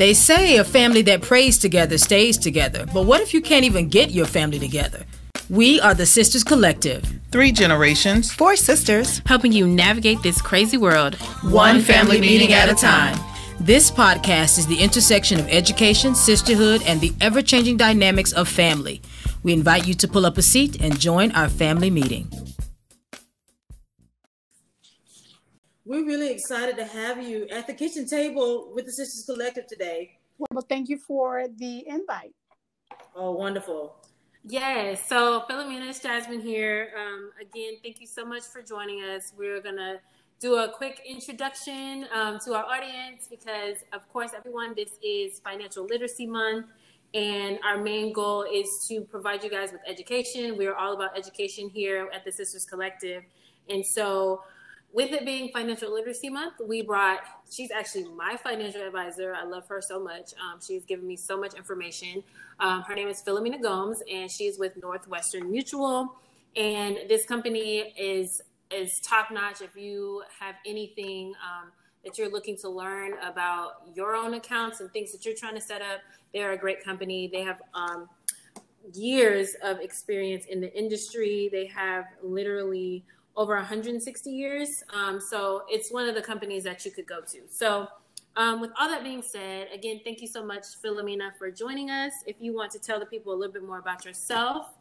They say a family that prays together stays together, but what if you can't even get your family together? We are the Sisters Collective. Three generations, four sisters, helping you navigate this crazy world, one family meeting at a time. This podcast is the intersection of education, sisterhood, and the ever changing dynamics of family. We invite you to pull up a seat and join our family meeting. We're really excited to have you at the kitchen table with the Sisters Collective today. Well, thank you for the invite. Oh, wonderful. Yes. So, Filomena, Jasmine here. Um, again, thank you so much for joining us. We're going to do a quick introduction um, to our audience because, of course, everyone, this is Financial Literacy Month, and our main goal is to provide you guys with education. We are all about education here at the Sisters Collective. And so, with it being Financial Literacy Month, we brought, she's actually my financial advisor. I love her so much. Um, she's given me so much information. Um, her name is Filomena Gomes, and she's with Northwestern Mutual. And this company is is top notch. If you have anything um, that you're looking to learn about your own accounts and things that you're trying to set up, they're a great company. They have um, years of experience in the industry. They have literally over 160 years. Um, so it's one of the companies that you could go to. So um, with all that being said, again, thank you so much, Filomena, for joining us. If you want to tell the people a little bit more about yourself,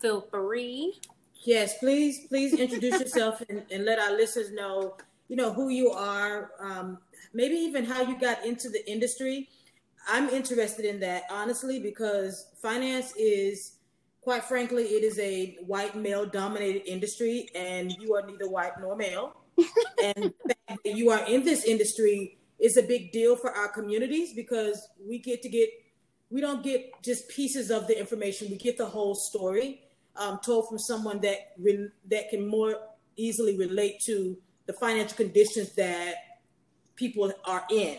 feel free. Yes, please, please introduce yourself and, and, let our listeners know, you know, who you are, um, maybe even how you got into the industry. I'm interested in that, honestly, because finance is, quite frankly, it is a white male dominated industry, and you are neither white nor male. and you are in this industry is a big deal for our communities because we get to get, we don't get just pieces of the information, we get the whole story um, told from someone that re- that can more easily relate to the financial conditions that people are in.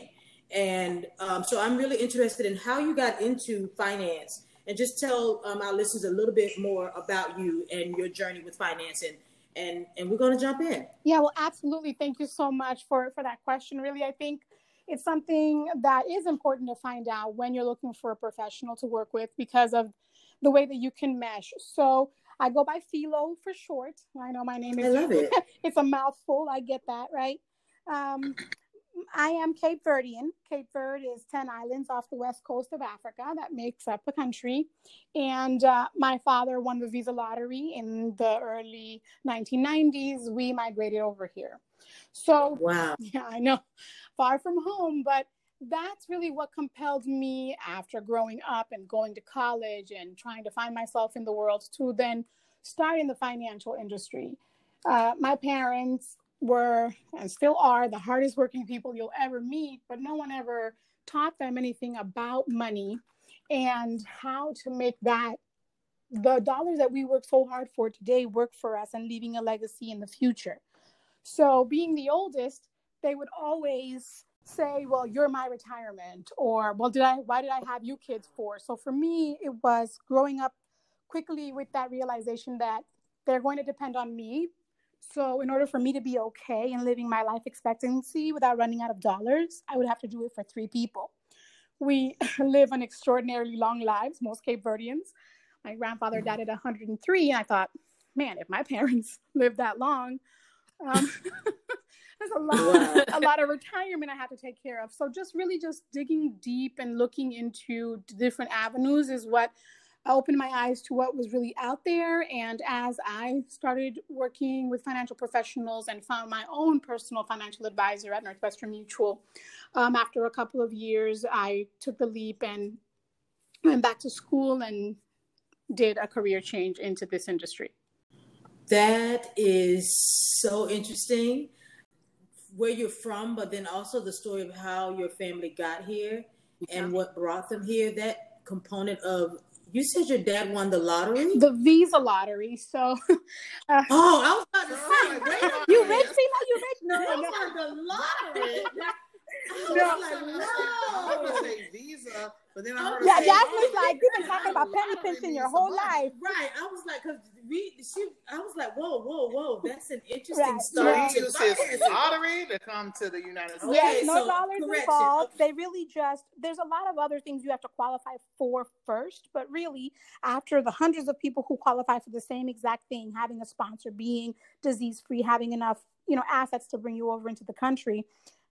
And um, so I'm really interested in how you got into finance and just tell um, our listeners a little bit more about you and your journey with finance and and and we're going to jump in. Yeah, well, absolutely. Thank you so much for for that question. Really, I think it's something that is important to find out when you're looking for a professional to work with because of the way that you can mesh. So I go by Filo for short. I know my name is. I love it. it's a mouthful. I get that right. Um, I am Cape Verdean. Cape Verde is 10 islands off the west coast of Africa that makes up a country. And uh, my father won the visa lottery in the early 1990s. We migrated over here. So, wow. Yeah, I know, far from home, but that's really what compelled me after growing up and going to college and trying to find myself in the world to then start in the financial industry. Uh, my parents were and still are the hardest working people you'll ever meet, but no one ever taught them anything about money and how to make that the dollars that we work so hard for today work for us and leaving a legacy in the future. So, being the oldest, they would always say, well, you're my retirement, or well, did I, why did I have you kids for? So for me, it was growing up quickly with that realization that they're going to depend on me. So in order for me to be okay and living my life expectancy without running out of dollars, I would have to do it for three people. We live an extraordinarily long lives, most Cape Verdeans. My grandfather died at 103, and I thought, man, if my parents lived that long, um, there's a lot a lot of retirement I have to take care of. So just really just digging deep and looking into different avenues is what opened my eyes to what was really out there. And as I started working with financial professionals and found my own personal financial advisor at Northwestern Mutual, um, after a couple of years, I took the leap and went back to school and did a career change into this industry. That is so interesting where you're from, but then also the story of how your family got here and what brought them here. That component of you said your dad won the lottery, the Visa lottery. So, uh, oh, I was about to say, you rich, Tina? You rich? No, no, the lottery. no. I was say Visa. But then I heard Yeah, her say, Jasmine's oh, like, you've been talking about penny pinching your whole money. life. Right. I was like, because we, she, I was like, whoa, whoa, whoa. That's an interesting Right. So start. Yeah. he to uses his lottery to come to the United States. Okay, Yes, no so dollars correction. involved. They really just there's a lot of other things you have to qualify for first, but really after the hundreds of people who qualify for the same exact thing, having a sponsor, being disease free, having enough, you know, assets to bring you over into the country,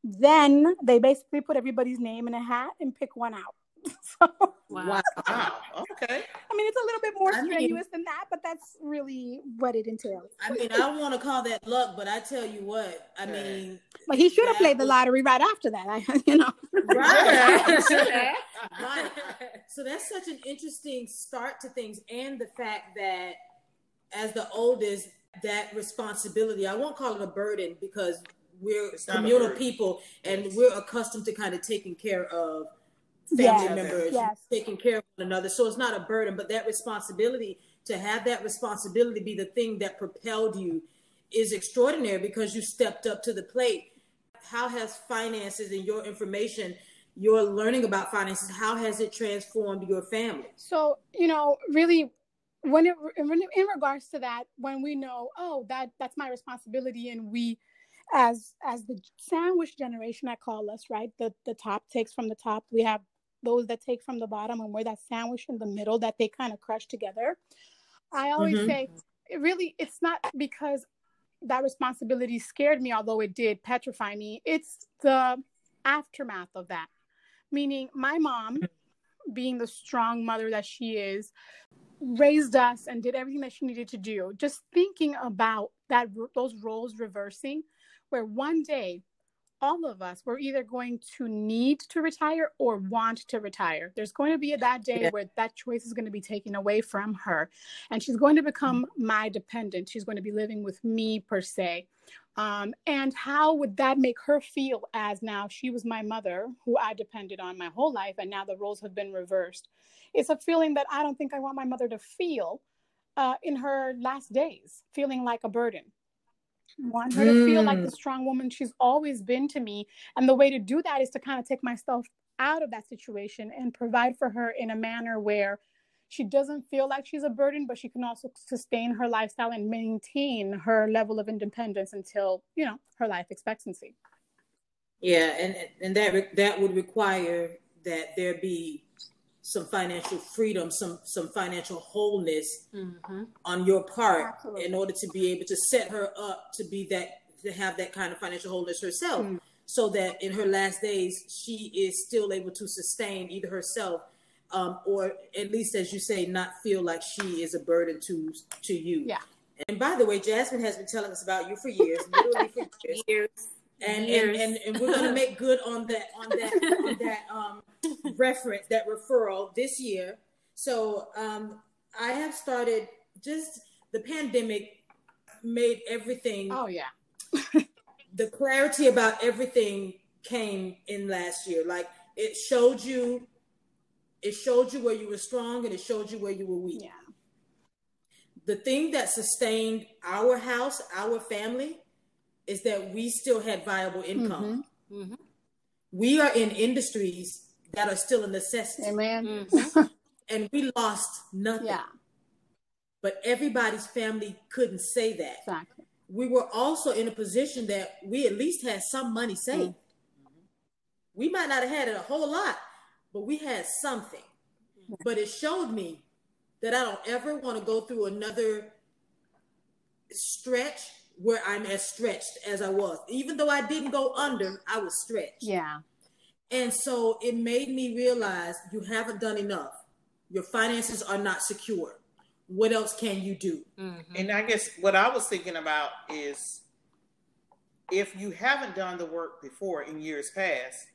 then they basically put everybody's name in a hat and pick one out. so Wow. Wow. Okay. I mean, it's a little bit more I mean- strenuous than that, but that's really what it entails. I mean, I want to call that luck, but I tell you what, I Yeah. mean, But he should have That played the lottery right after that. I, you know. right. Yeah. Right. So that's such an interesting start to things, and the fact that as the oldest, that responsibility, I won't call it a burden because we're It's communal people and we're accustomed to kind of taking care of family Yes, members, yes. taking care of one another. So it's not a burden, but that responsibility to have that responsibility be the thing that propelled you is extraordinary because you stepped up to the plate. How has finances and your information, your learning about finances, how has it transformed your family? So, you know, really when it in regards to that, when we know, oh, that that's my responsibility and we as as the sandwich generation I call us, right? The the top takes from the top. We have those that take from the bottom and we're that sandwich in the middle that they kind of crush together. I always Mhm. say it really it's not because that responsibility scared me, although it did petrify me. It's the aftermath of that. Meaning my mom, being the strong mother that she is, raised us and did everything that she needed to do. Just thinking about that those roles reversing, where one day all of us were either going to need to retire or want to retire. There's going to be that day Yeah. where that choice is going to be taken away from her, and she's going to become my dependent. She's going to be living with me per se. Um, and how would that make her feel as now she was my mother, who I depended on my whole life, and now the roles have been reversed? It's a feeling that I don't think I want my mother to feel uh, in her last days, feeling like a burden. I want her to feel like mm. the strong woman she's always been to me. And the way to do that is to kind of take myself out of that situation and provide for her in a manner where she doesn't feel like she's a burden, but she can also sustain her lifestyle and maintain her level of independence until, you know, her life expectancy. Yeah, and and that re- that would require that there be some financial freedom, some some financial wholeness hmm on your part Absolutely. in order to be able to set her up to be that to have that kind of financial wholeness herself Mm. so that in her last days she is still able to sustain either herself um, or at least as you say not feel like she is a burden to to you Yeah. and by the way jasmine has been telling us about you for years literally for Years. And, and, and and we're gonna make good on that on that on that um reference that referral this year. So um I have started just the pandemic made everything Oh, yeah. the clarity about everything came in last year. Like it showed you it showed you where you were strong and it showed you where you were weak. Yeah. The thing that sustained our house, our family, is that we still had viable income. Mhm. hmm we are in industries that are still a necessity Amen. Mhm. and we lost nothing Yeah, but everybody's family couldn't say that exactly. we were also in a position that we at least had some money saved we might not have had it a whole lot but we had something but it showed me that i don't ever want to go through another stretch where i'm as stretched as i was even though i didn't go under i was stretched Yeah. And so it made me realize you haven't done enough. Your finances are not secure. What else can you do? Mhm. And I guess what I was thinking about is if you haven't done the work before in years past,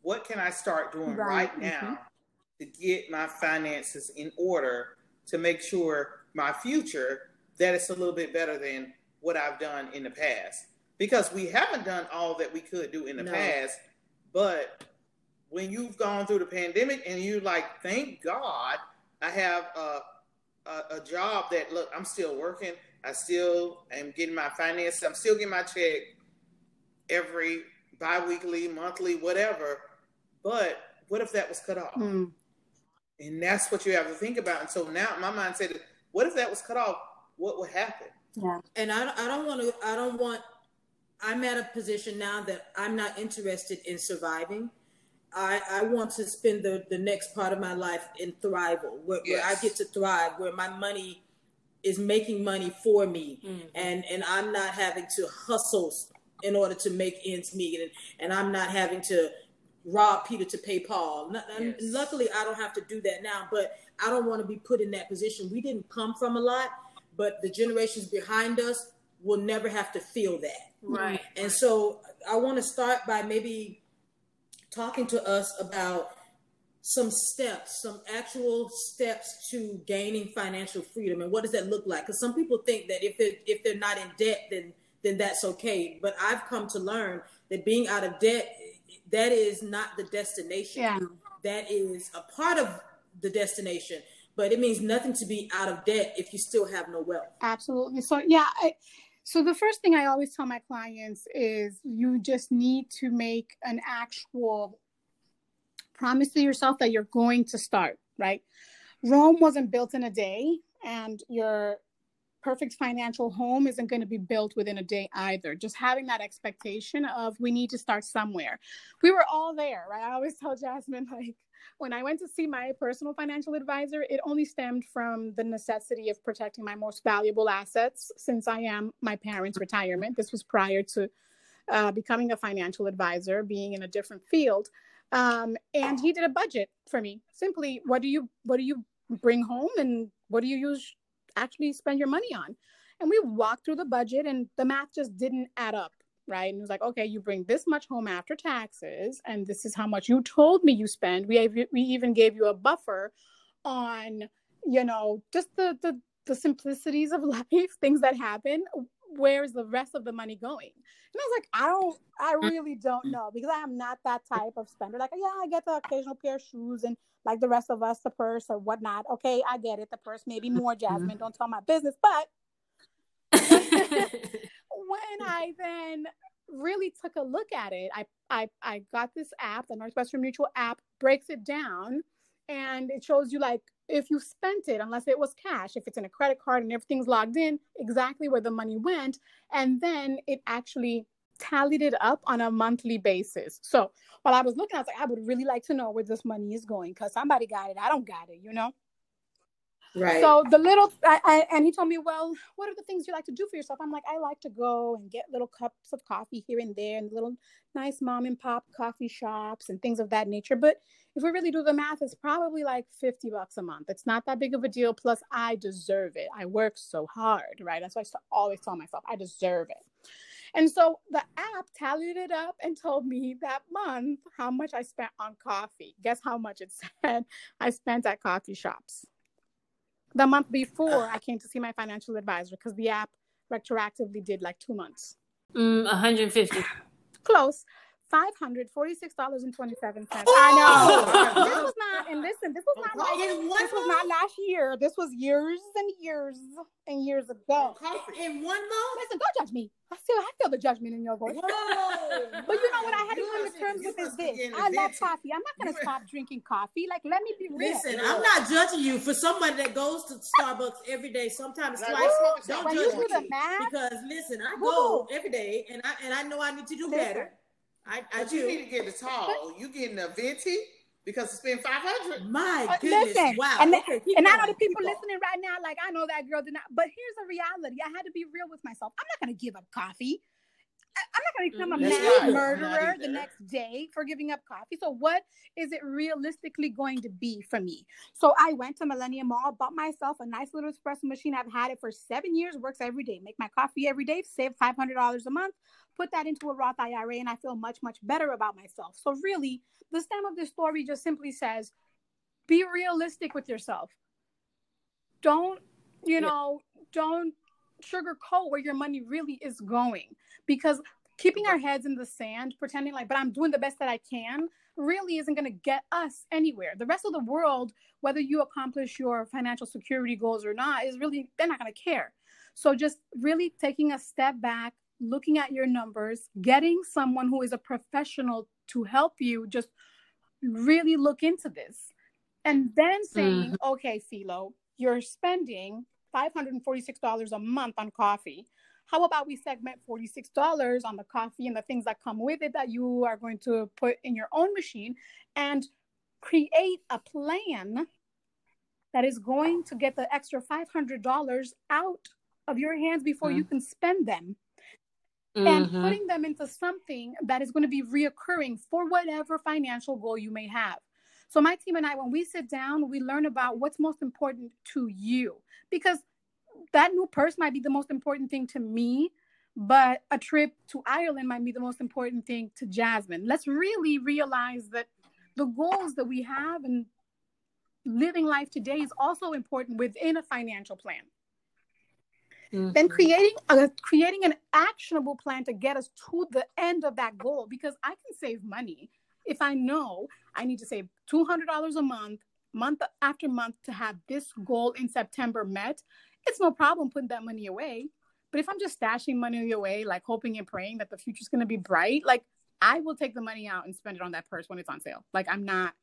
what can I start doing Right, right, now to get my finances in order to make sure my future that it's a little bit better than what I've done in the past? Because we haven't done all that we could do in the No. past, but when you've gone through the pandemic and you like, thank God I have a a, a job that look i'm still working i still am getting my finances i'm still getting my check every bi-weekly monthly whatever but what if that was cut off? Mm. And that's what you have to think about. And so now my mind said, what if that was cut off? What would happen? Yeah. And I, I don't want to, I don't want, I'm at a position now that I'm not interested in surviving. I, I want to spend the, the next part of my life in thrival, where, yes. where I get to thrive, where my money is making money for me, mm-hmm. and and I'm not having to hustle in order to make ends meet, and, and I'm not having to rob Peter to pay Paul. Yes. Luckily, I don't have to do that now, but I don't want to be put in that position. We didn't come from a lot, but the generations behind us will never have to feel that. Right. And so I want to start by maybe talking to us about some steps, some actual steps to gaining financial freedom, and what does that look like? Because some people think that if they're if they're not in debt, then then that's okay. But I've come to learn that being out of debt, that is not the destination. Yeah. That is a part of the destination, but it means nothing to be out of debt if you still have no wealth. Absolutely. So yeah, I, so the first thing I always tell my clients is you just need to make an actual promise to yourself that you're going to start, right? Rome wasn't built in a day and your perfect financial home isn't going to be built within a day either. Just having that expectation of we need to start somewhere. We were all there, right? I always tell Jasmine like when I went to see my personal financial advisor, it only stemmed from the necessity of protecting my most valuable assets since I am my parents' retirement. This was prior to uh, becoming a financial advisor, being in a different field. Um, and he did a budget for me. Simply, what do you what do you bring home, and what do you use actually spend your money on? And we walked through the budget, and the math just didn't add up right? And it was like, okay, you bring this much home after taxes, and this is how much you told me you spend. We have, we even gave you a buffer on, you know, just the the the simplicities of life, things that happen. Where's the rest of the money going? And I was like, I don't, I mm. really don't know because I am not that type of spender. Like, yeah, I get the occasional pair of shoes and like the rest of us, the purse or whatnot. Okay, I get it. The purse, maybe more mm-hmm. Jasmine. Don't tell my business, but when I then really took a look at it, I, I, I got this app, the Northwestern Mutual app breaks it down and it shows you like if you spent it, unless it was cash, if it's in a credit card and everything's logged in, exactly where the money went. And then it actually tallied it up on a monthly basis. So while I was looking, I was like, I would really like to know where this money is going because somebody got it. I don't got it, you know? Right. So the little, I, I, and he told me, well, what are the things you like to do for yourself? I'm like, I like to go and get little cups of coffee here and there, and little nice mom and pop coffee shops and things of that nature. But if we really do the math, it's probably like 50 bucks a month. It's not that big of a deal. Plus, I deserve it. I work so hard, right? That's why I always tell myself, I deserve it. And so the app tallied it up and told me that month how much I spent on coffee. Guess how much it said I spent at coffee shops? The month before I came to see my financial advisor because the app retroactively did like two months. Mm, 150. Close five hundred forty-six dollars and twenty-seven cents. Oh! I know oh! this was not, and listen, this was not like, this was not last year. This was years and years and years ago. In one month. Listen, don't judge me. I feel I feel the judgment in your voice. Whoa, but you know what I had to come to terms with is this. I love coffee. I'm not gonna stop drinking coffee. Like, let me be real. Listen, I'm not judging you for somebody that goes to Starbucks every day, sometimes twice. Don't when judge me because listen, I go every day, and I and I know I need to do listen. better. I, I do. You need to get the tall. You getting a venti because it's been five hundred. My uh, goodness! Listen, wow. And, okay, and I know the people listening right now, like I know that girl did not. But here's the reality: I had to be real with myself. I'm not going to give up coffee. I'm not going to become a mm-hmm. mass murderer the next day for giving up coffee. So, what is it realistically going to be for me? So, I went to Millenia Mall, bought myself a nice little espresso machine. I've had it for seven years, works every day. Make my coffee every day, save $500 a month, put that into a Roth IRA, and I feel much, much better about myself. So, really, the stem of this story just simply says be realistic with yourself. Don't, you know, don't sugarcoat where your money really is going because keeping our heads in the sand, pretending like, but I'm doing the best that I can, really isn't going to get us anywhere. The rest of the world, whether you accomplish your financial security goals or not, is really, they're not going to care. So just really taking a step back, looking at your numbers, getting someone who is a professional to help you just really look into this. And then saying, mm-hmm. okay, Filo, you're spending $546 a month on coffee. How about we segment $46 on the coffee and the things that come with it that you are going to put in your own machine and create a plan that is going to get the extra $500 out of your hands before mm-hmm. you can spend them mm-hmm. and putting them into something that is going to be reoccurring for whatever financial goal you may have. So my team and I, when we sit down, we learn about what's most important to you because that new purse might be the most important thing to me, but a trip to Ireland might be the most important thing to Jasmine. Let's really realize that the goals that we have and living life today is also important within a financial plan. Mm-hmm. Then creating a, creating an actionable plan to get us to the end of that goal because I can save money if I know I need to save $200 a month, month after month to have this goal in September met. It's no problem putting that money away. But if I'm just stashing money away, like hoping and praying that the future's going to be bright, like I will take the money out and spend it on that purse when it's on sale. Like I'm not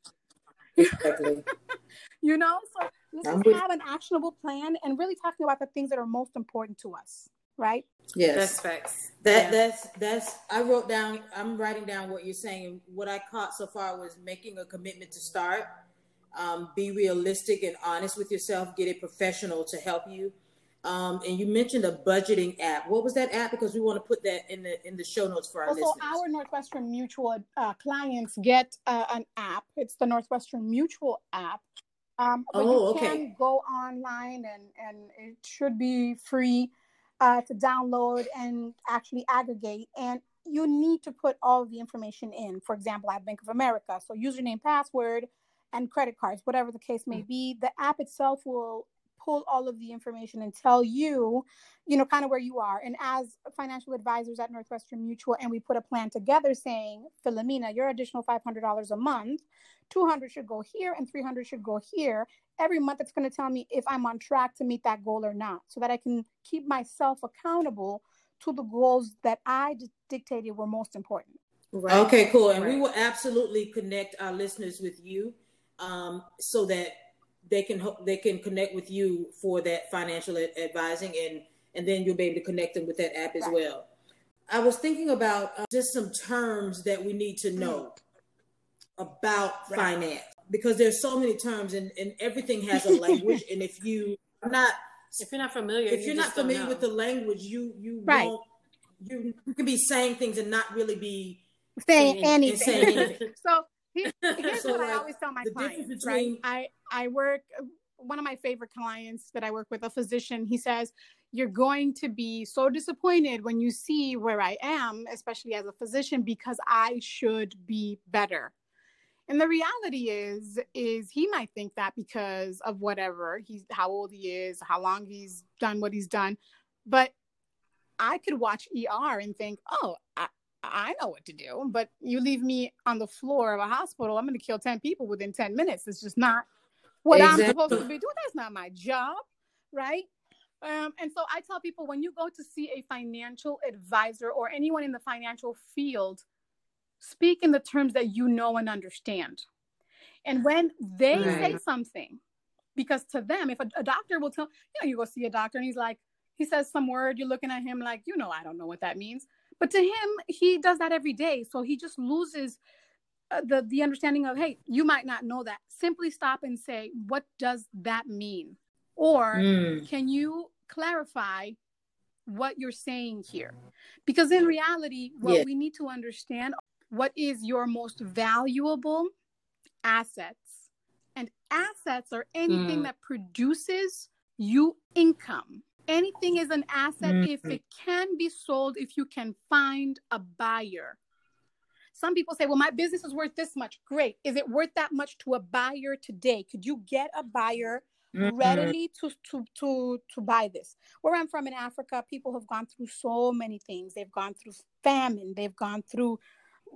Exactly. you know, so let's have an actionable plan and really talking about the things that are most important to us, right? Yes, that's facts. That yeah. that's that's. I wrote down. I'm writing down what you're saying. What I caught so far was making a commitment to start. Um, be realistic and honest with yourself. Get a professional to help you um, and you mentioned a budgeting app. What was that app? Because we want to put that in the in the show notes for our also, listeners. our Northwestern Mutual uh, clients get uh, an app. It's the Northwestern Mutual app. Um, but oh, you can okay. go online and and it should be free uh, to download and actually aggregate. And you need to put all the information in. For example, have Bank of America, so username, password, and credit cards, whatever the case may mm. be. The app itself will pull all of the information and tell you, you know, kind of where you are. And as financial advisors at Northwestern Mutual, and we put a plan together saying, Filomena, your additional $500 a month, 200 should go here and 300 should go here. Every month, it's going to tell me if I'm on track to meet that goal or not, so that I can keep myself accountable to the goals that I d- dictated were most important. Right. Okay, cool. And right. we will absolutely connect our listeners with you um, so that they can they can connect with you for that financial advising and and then you'll be able to connect them with that app as right. well i was thinking about uh, just some terms that we need to know mm. About right. finance because there's so many terms and, and everything has a language and if you are not if you're not familiar if you're you not familiar with the language you you right. won't you, you can be saying things and not really be saying anything. Saying anything. so here's so what like, I always tell my clients. Between... Right? I I work. One of my favorite clients that I work with, a physician, he says, "You're going to be so disappointed when you see where I am, especially as a physician, because I should be better." And the reality is, is he might think that because of whatever he's, how old he is, how long he's done what he's done, but I could watch ER and think, oh, I, I know what to do, but you leave me on the floor of a hospital, I'm going to kill 10 people within 10 minutes. It's just not what exactly. I'm supposed to be doing. That's not my job, right? Um, and so I tell people when you go to see a financial advisor or anyone in the financial field, speak in the terms that you know and understand. And when they right. say something, because to them, if a, a doctor will tell, you know, you go see a doctor and he's like, he says some word, you're looking at him like, you know, I don't know what that means. But to him, he does that every day. So he just loses uh, the the understanding of, hey, you might not know that. Simply stop and say, what does that mean? Or mm. can you clarify what you're saying here? Because in reality, what yeah. we need to understand what is your most valuable assets. And assets are anything mm. that produces you income anything is an asset mm-hmm. if it can be sold, if you can find a buyer. Some people say, well, my business is worth this much. Great. Is it worth that much to a buyer today? Could you get a buyer mm-hmm. readily to, to, to, to buy this? Where I'm from in Africa, people have gone through so many things. They've gone through famine, they've gone through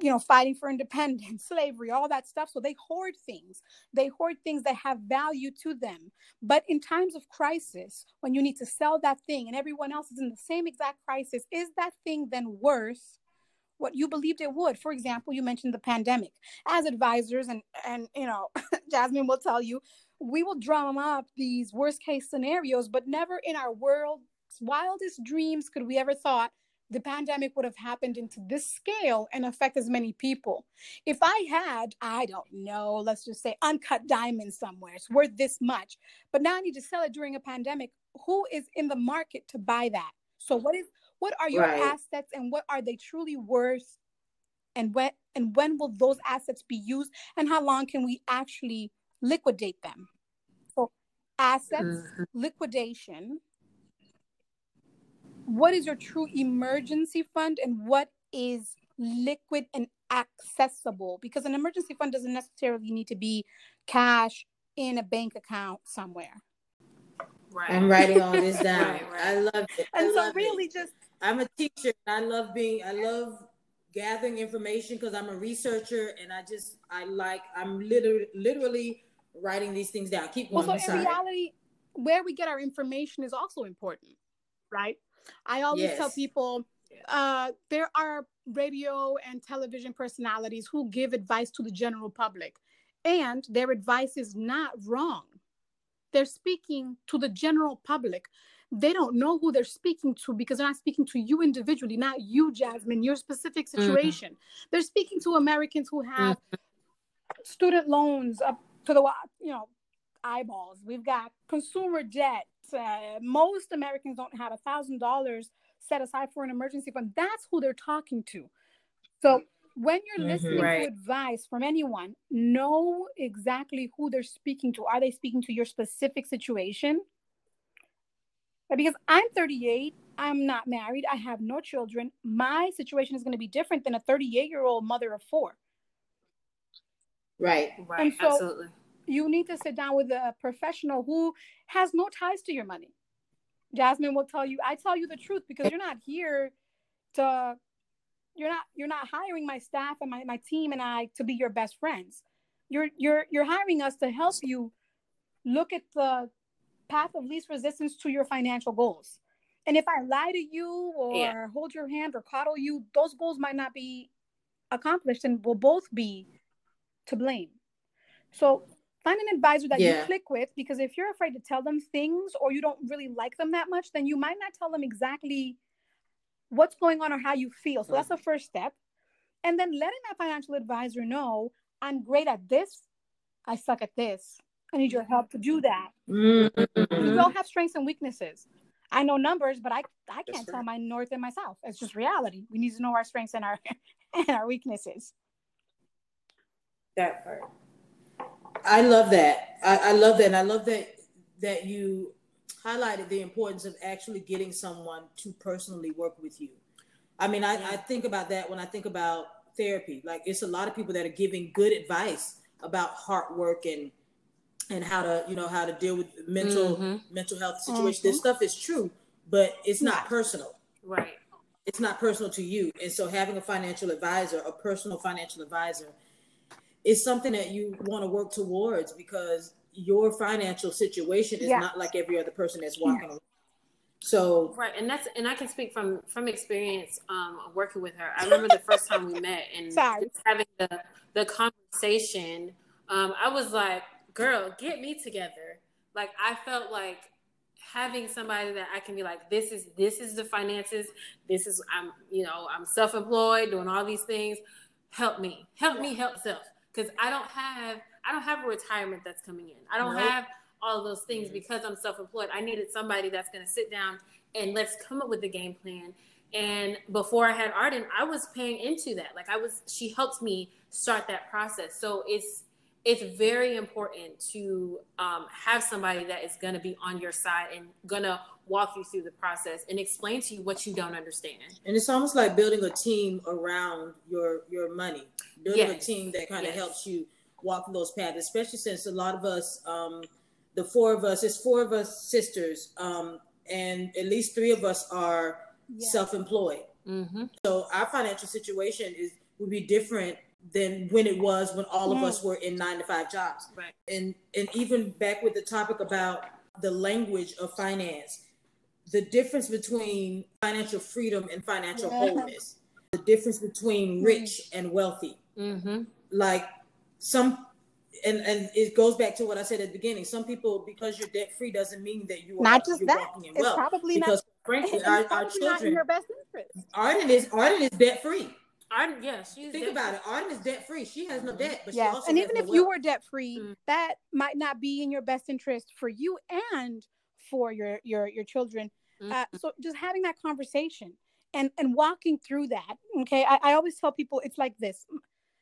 you know, fighting for independence, slavery, all that stuff. So they hoard things. They hoard things that have value to them. But in times of crisis, when you need to sell that thing and everyone else is in the same exact crisis, is that thing then worth what you believed it would. For example, you mentioned the pandemic. As advisors, and and you know, Jasmine will tell you, we will drum up these worst case scenarios, but never in our world's wildest dreams could we ever thought the pandemic would have happened into this scale and affect as many people. If I had, I don't know, let's just say uncut diamonds somewhere, it's worth this much, but now I need to sell it during a pandemic. Who is in the market to buy that? So what is what are your right. assets and what are they truly worth? And when and when will those assets be used and how long can we actually liquidate them? So assets, mm-hmm. liquidation, what is your true emergency fund and what is liquid and accessible? Because an emergency fund doesn't necessarily need to be cash in a bank account somewhere. Right. I'm writing all this down. Right, right. i love it. And I so really it. just i'm a teacher i love being i love gathering information because i'm a researcher and i just i like i'm literally literally writing these things down. Keep going well, so in reality where we get our information is also important right I always yes. tell people uh, there are radio and television personalities who give advice to the general public, and their advice is not wrong. They're speaking to the general public. They don't know who they're speaking to because they're not speaking to you individually, not you, Jasmine, your specific mm-hmm. situation. Mm-hmm. They're speaking to Americans who have mm-hmm. student loans up to the you know eyeballs. We've got consumer debt uh, most Americans don't have a thousand dollars set aside for an emergency fund. That's who they're talking to. So when you're mm-hmm, listening right. to advice from anyone, know exactly who they're speaking to. Are they speaking to your specific situation? Because I'm 38, I'm not married, I have no children. My situation is going to be different than a 38 year old mother of four. Right, right, and so absolutely you need to sit down with a professional who has no ties to your money. Jasmine will tell you, I tell you the truth because you're not here to you're not you're not hiring my staff and my, my team and I to be your best friends. You're you're you're hiring us to help you look at the path of least resistance to your financial goals. And if I lie to you or yeah. hold your hand or coddle you, those goals might not be accomplished and will both be to blame. So find an advisor that yeah. you click with because if you're afraid to tell them things or you don't really like them that much then you might not tell them exactly what's going on or how you feel. So that's the first step. And then letting that financial advisor know i'm great at this. I suck at this. I need your help to do that. Mm-hmm. we all have strengths and weaknesses. I know numbers but i i can't tell my north and my south. It's just reality. We need to know our strengths and our and our weaknesses. That part I love that. I, I love that. And I love that that you highlighted the importance of actually getting someone to personally work with you. I mean, I, I think about that when I think about therapy. Like it's a lot of people that are giving good advice about hard work and and how to you know how to deal with mental mm-hmm. mental health situation. Mm-hmm. This stuff is true, but it's not personal. Right. It's not personal to you. And so having a financial advisor, a personal financial advisor, is something that you want to work towards because your financial situation is not like every other person that's walking around. So right, and that's and I can speak from from experience um, working with her. I remember the first time we met and having the the conversation. Um, I was like, "Girl, get me together." Like I felt like having somebody that I can be like, "This is this is the finances. This is I'm you know I'm self employed, doing all these things. Help me, help me, help self." Because I don't have I don't have a retirement that's coming in. I don't nope. have all those things mm-hmm. because I'm self-employed. I needed somebody that's going to sit down and let's come up with the game plan. And before I had Arden, I was paying into that. Like I was, she helped me start that process. So it's it's very important to um, have somebody that is going to be on your side and going to walk you through the process and explain to you what you don't understand. And it's almost like building a team around your your money, building yes. a team that kind of yes. helps you walk those paths. Especially since a lot of us, um, the four of us, it's four of us sisters, um, and at least three of us are yeah. self-employed. Mm-hmm. So our financial situation is would be different than when it was when all of us were in nine to five jobs. Right. And and even back with the topic about the language of finance, the difference between financial freedom and financial yeah. wholeness. the difference between mm-hmm. rich and wealthy. Mm-hmm. Like some, and and it goes back to what I said at the beginning. Some people, because you're debt free, doesn't mean that you are not just that. it's wealth. probably because not. Frankly, our, our children, in your best interest. Arden is Arden is debt free. Arden, yes, yeah, think about it. Arden is debt free. She has no mm-hmm. debt, but yes. and even if no you were debt free, mm-hmm. that might not be in your best interest for you and for your your your children. Uh, mm-hmm. Uh, so just having that conversation and and walking through that. Okay, I, I always tell people it's like this.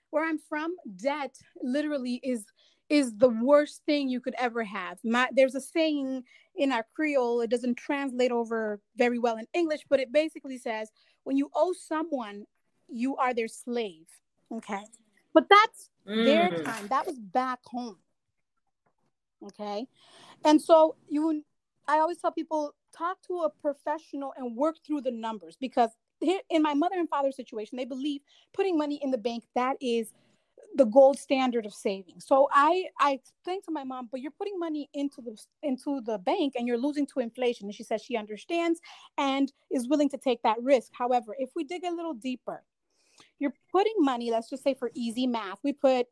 Where I'm from, debt literally is is the worst thing you could ever have. My, there's a saying in our Creole, it doesn't translate over very well in English, but it basically says when you owe someone, you are their slave. Okay. But that's mm. their time. That was back home. Okay. And so you I always tell people talk to a professional and work through the numbers because here in my mother and father situation, they believe putting money in the bank that is the gold standard of saving. So I I explained to my mom, but you're putting money into the into the bank and you're losing to inflation. And she says she understands and is willing to take that risk. However, if we dig a little deeper, you're putting money. Let's just say for easy math, we put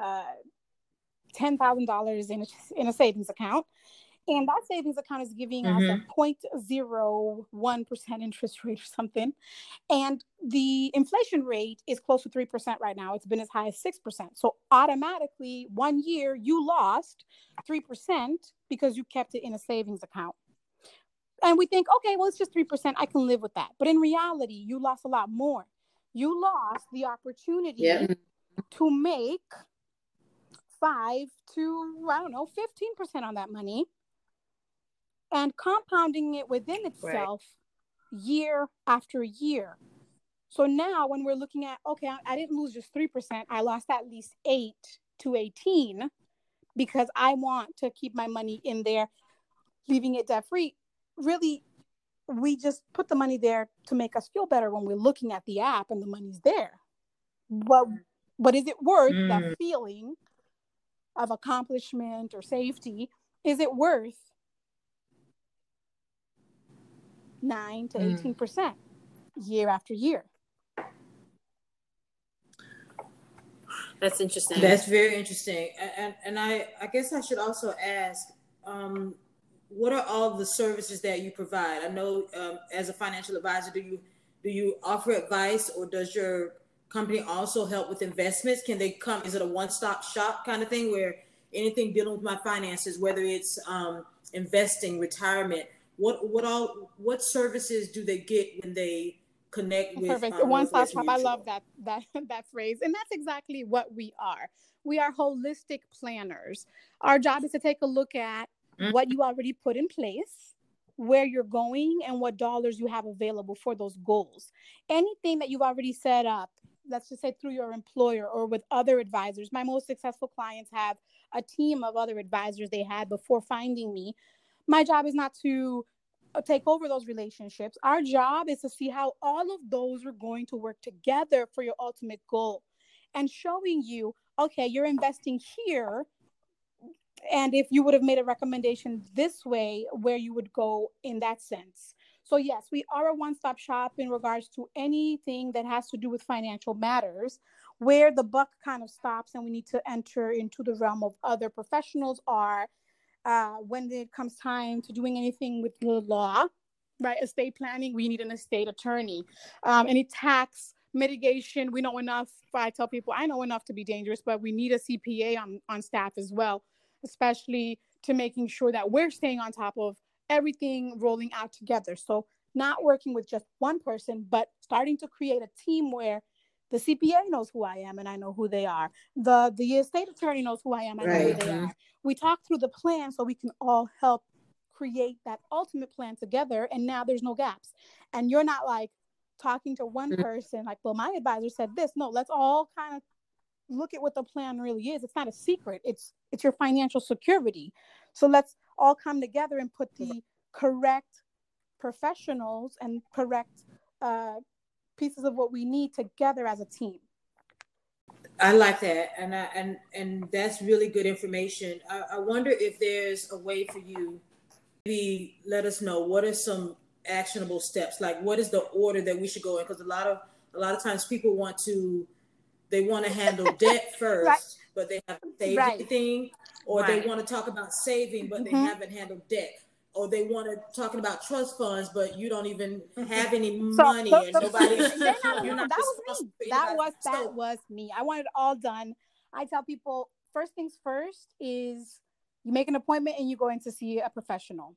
uh, ten thousand dollars in a, in a savings account. And that savings account is giving mm-hmm. us a 0.01% interest rate or something. And the inflation rate is close to 3% right now. It's been as high as 6% so automatically one year you lost 3% because you kept it in a savings account. And we think okay well it's just 3% i can live with that. But in reality you lost a lot more you lost the opportunity yeah. to make five to I don't know, 15% on that money and compounding it within itself right. year after year. So now when we're looking at, okay, I, I didn't lose just 3%, I lost at least 8 to 18 because I want to keep my money in there, leaving it debt free. Really, we just put the money there to make us feel better when we're looking at the app and the money's there. But but is it worth mm. that feeling of accomplishment or safety? Is it worth nine to 18% mm. year after year. That's interesting. That's very interesting. And, and I, I guess I should also ask, um, what are all the services that you provide? I know um, as a financial advisor, do you do you offer advice or does your company also help with investments? Can they come? Is it a one stop shop kind of thing where anything dealing with my finances, whether it's um, investing, retirement, what what all what services do they get when they connect with perfect um, one stop shop i love that that that phrase and that's exactly what we are we are holistic planners our job is to take a look at mm-hmm. what you already put in place where you're going and what dollars you have available for those goals anything that you've already set up let's just say through your employer or with other advisors my most successful clients have a team of other advisors they had before finding me my job is not to uh, take over those relationships. Our job is to see how all of those are going to work together for your ultimate goal and showing you, okay, you're investing here. And if you would have made a recommendation this way, where you would go in that sense. So, yes, we are a one stop shop in regards to anything that has to do with financial matters. Where the buck kind of stops and we need to enter into the realm of other professionals are uh, when it comes time to doing anything with the law, right? Estate planning, we need an estate attorney. Um, any tax mitigation, we know enough. I tell people I know enough to be dangerous, but we need a CPA on, on staff as well, especially to making sure that we're staying on top of everything rolling out together. So not working with just one person, but starting to create a team where the CPA knows who I am and I know who they are. The the estate attorney knows who I am and I know who they are. We talk through the plan so we can all help create that ultimate plan together and now there's no gaps. And you're not like talking to one mm-hmm. person like, well, my advisor said this. No, let's all kind of look at what the plan really is. It's not a secret. It's it's your financial security. So let's all come together and put the correct professionals and correct uh, pieces of what we need together as a team. I like that, and I, and and that's really good information. I, I wonder if there's a way for you, maybe let us know what are some actionable steps? Like, what is the order that we should go in? Because a lot of a lot of times people want to they want to handle debt first, right. but they haven't saved right. anything, or right. they want to talk about saving, but mm-hmm. they haven't handled debt or they want to talking about trust funds, but you don't even have any so, money and nobody. you're not that was me. That was that was me. I want it all done. I tell people first things first is you make an appointment and you go in to see a professional.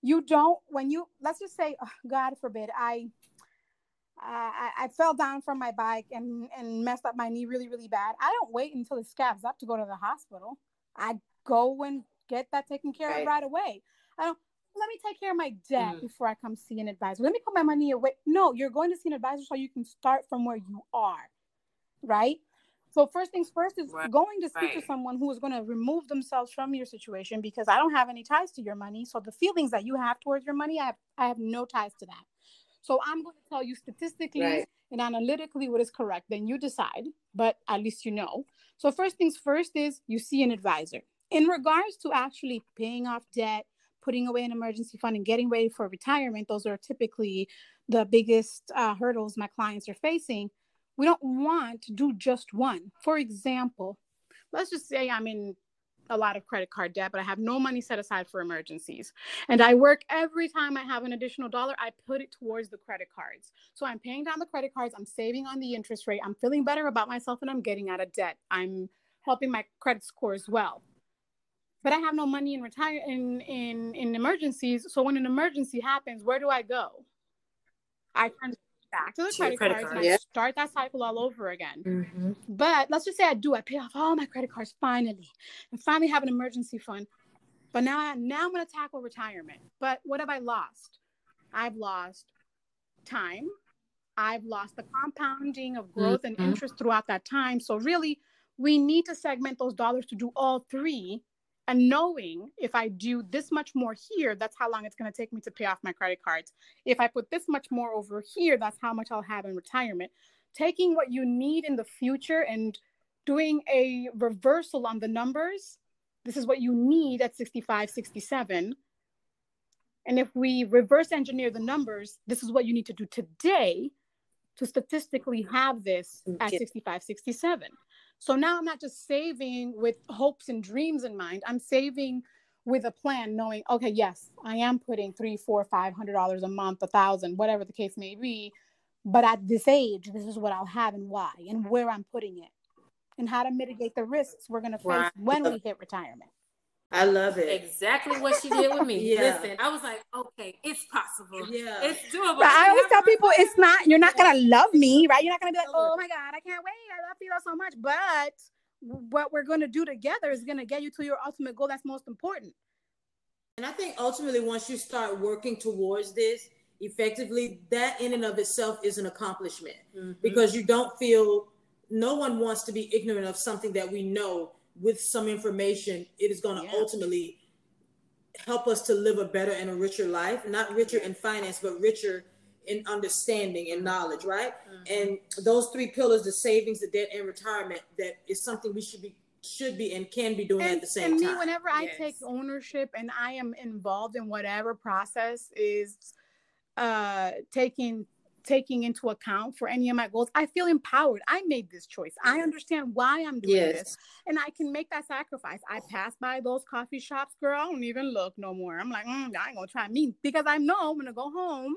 You don't when you let's just say, oh, God forbid, I, I I fell down from my bike and and messed up my knee really really bad. I don't wait until it scabs up to go to the hospital. I go and get that taken care right. of right away. I don't let me take care of my debt mm. before I come see an advisor. Let me put my money away. No, you're going to see an advisor so you can start from where you are, right? So first things first is right. going to speak right. to someone who is going to remove themselves from your situation because I don't have any ties to your money. So the feelings that you have towards your money, I have I have no ties to that. So I'm going to tell you statistically right. and analytically what is correct. Then you decide, but at least you know. So first things first is you see an advisor. In regards to actually paying off debt, putting away an emergency fund and getting ready for retirement, those are typically the biggest uh, hurdles my clients are facing. We don't want to do just one. For example, let's just say I'm in a lot of credit card debt, but I have no money set aside for emergencies. And I work every time I have an additional dollar, I put it towards the credit cards. So I'm paying down the credit cards, I'm saving on the interest rate, I'm feeling better about myself, and I'm getting out of debt. I'm helping my credit score as well but I have no money in retire in in in emergencies. So when an emergency happens, where do I go? I turn back to the credit, credit cards card. and yeah. Start that cycle all over again. Mm-hmm. But let's just say I do. I pay off all my credit cards finally, and finally have an emergency fund. But now, I, now I'm going to tackle retirement. But what have I lost? I've lost time. I've lost the compounding of growth mm-hmm. and interest throughout that time. So really, we need to segment those dollars to do all three and knowing if I do this much more here, that's how long it's going to take me to pay off my credit cards. If I put this much more over here, that's how much I'll have in retirement. Taking what you need in the future and doing a reversal on the numbers. This is what you need at 65, 67. And if we reverse engineer the numbers, this is what you need to do today to statistically have this mm, at 65, 67. So now I'm not just saving with hopes and dreams in mind. I'm saving with a plan, knowing, okay, yes, I am putting three, four, five hundred dollars a month, a thousand, whatever the case may be. But at this age, this is what I'll have and why and where I'm putting it and how to mitigate the risks we're going to face when we hit retirement. I love it. Exactly what she did with me. yeah. Listen, I was like, okay, it's possible. Yeah. It's doable. But I always tell people it's not, you're not gonna love me, right? You're not gonna be like, oh my God, I can't wait. I love you so much. But what we're gonna do together is gonna get you to your ultimate goal that's most important. And I think ultimately once you start working towards this effectively, that in and of itself is an accomplishment mm-hmm. because you don't feel no one wants to be ignorant of something that we know with some information, it is going to yeah. ultimately help us to live a better and a richer life. Not richer in finance, but richer in understanding and knowledge, right? Mm-hmm. And those three pillars, the savings, the debt, and retirement, that is something we should be should be and can be doing and, at the same and me, time. Whenever I yes. take ownership and I am involved in whatever process is uh taking taking into account for any of my goals. I feel empowered. I made this choice. I understand why I'm doing yes. this, and I can make that sacrifice. I pass by those coffee shops, girl. I don't even look no more. I'm like, mm, I ain't gonna try me because I know I'm gonna go home.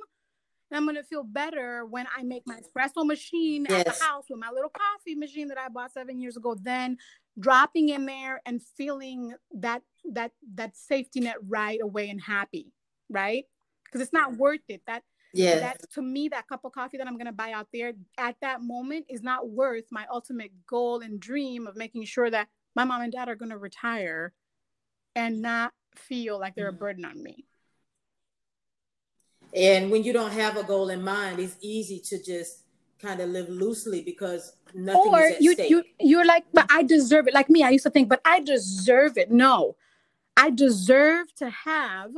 And I'm gonna feel better when I make my espresso machine yes. at the house with my little coffee machine that I bought seven years ago. Then dropping in there and feeling that that that safety net right away and happy, right? Because it's not worth it. That yeah that to me that cup of coffee that i'm going to buy out there at that moment is not worth my ultimate goal and dream of making sure that my mom and dad are going to retire and not feel like they're a mm-hmm. burden on me and when you don't have a goal in mind it's easy to just kind of live loosely because nothing or you stake. you you're like but i deserve it like me i used to think but i deserve it no i deserve to have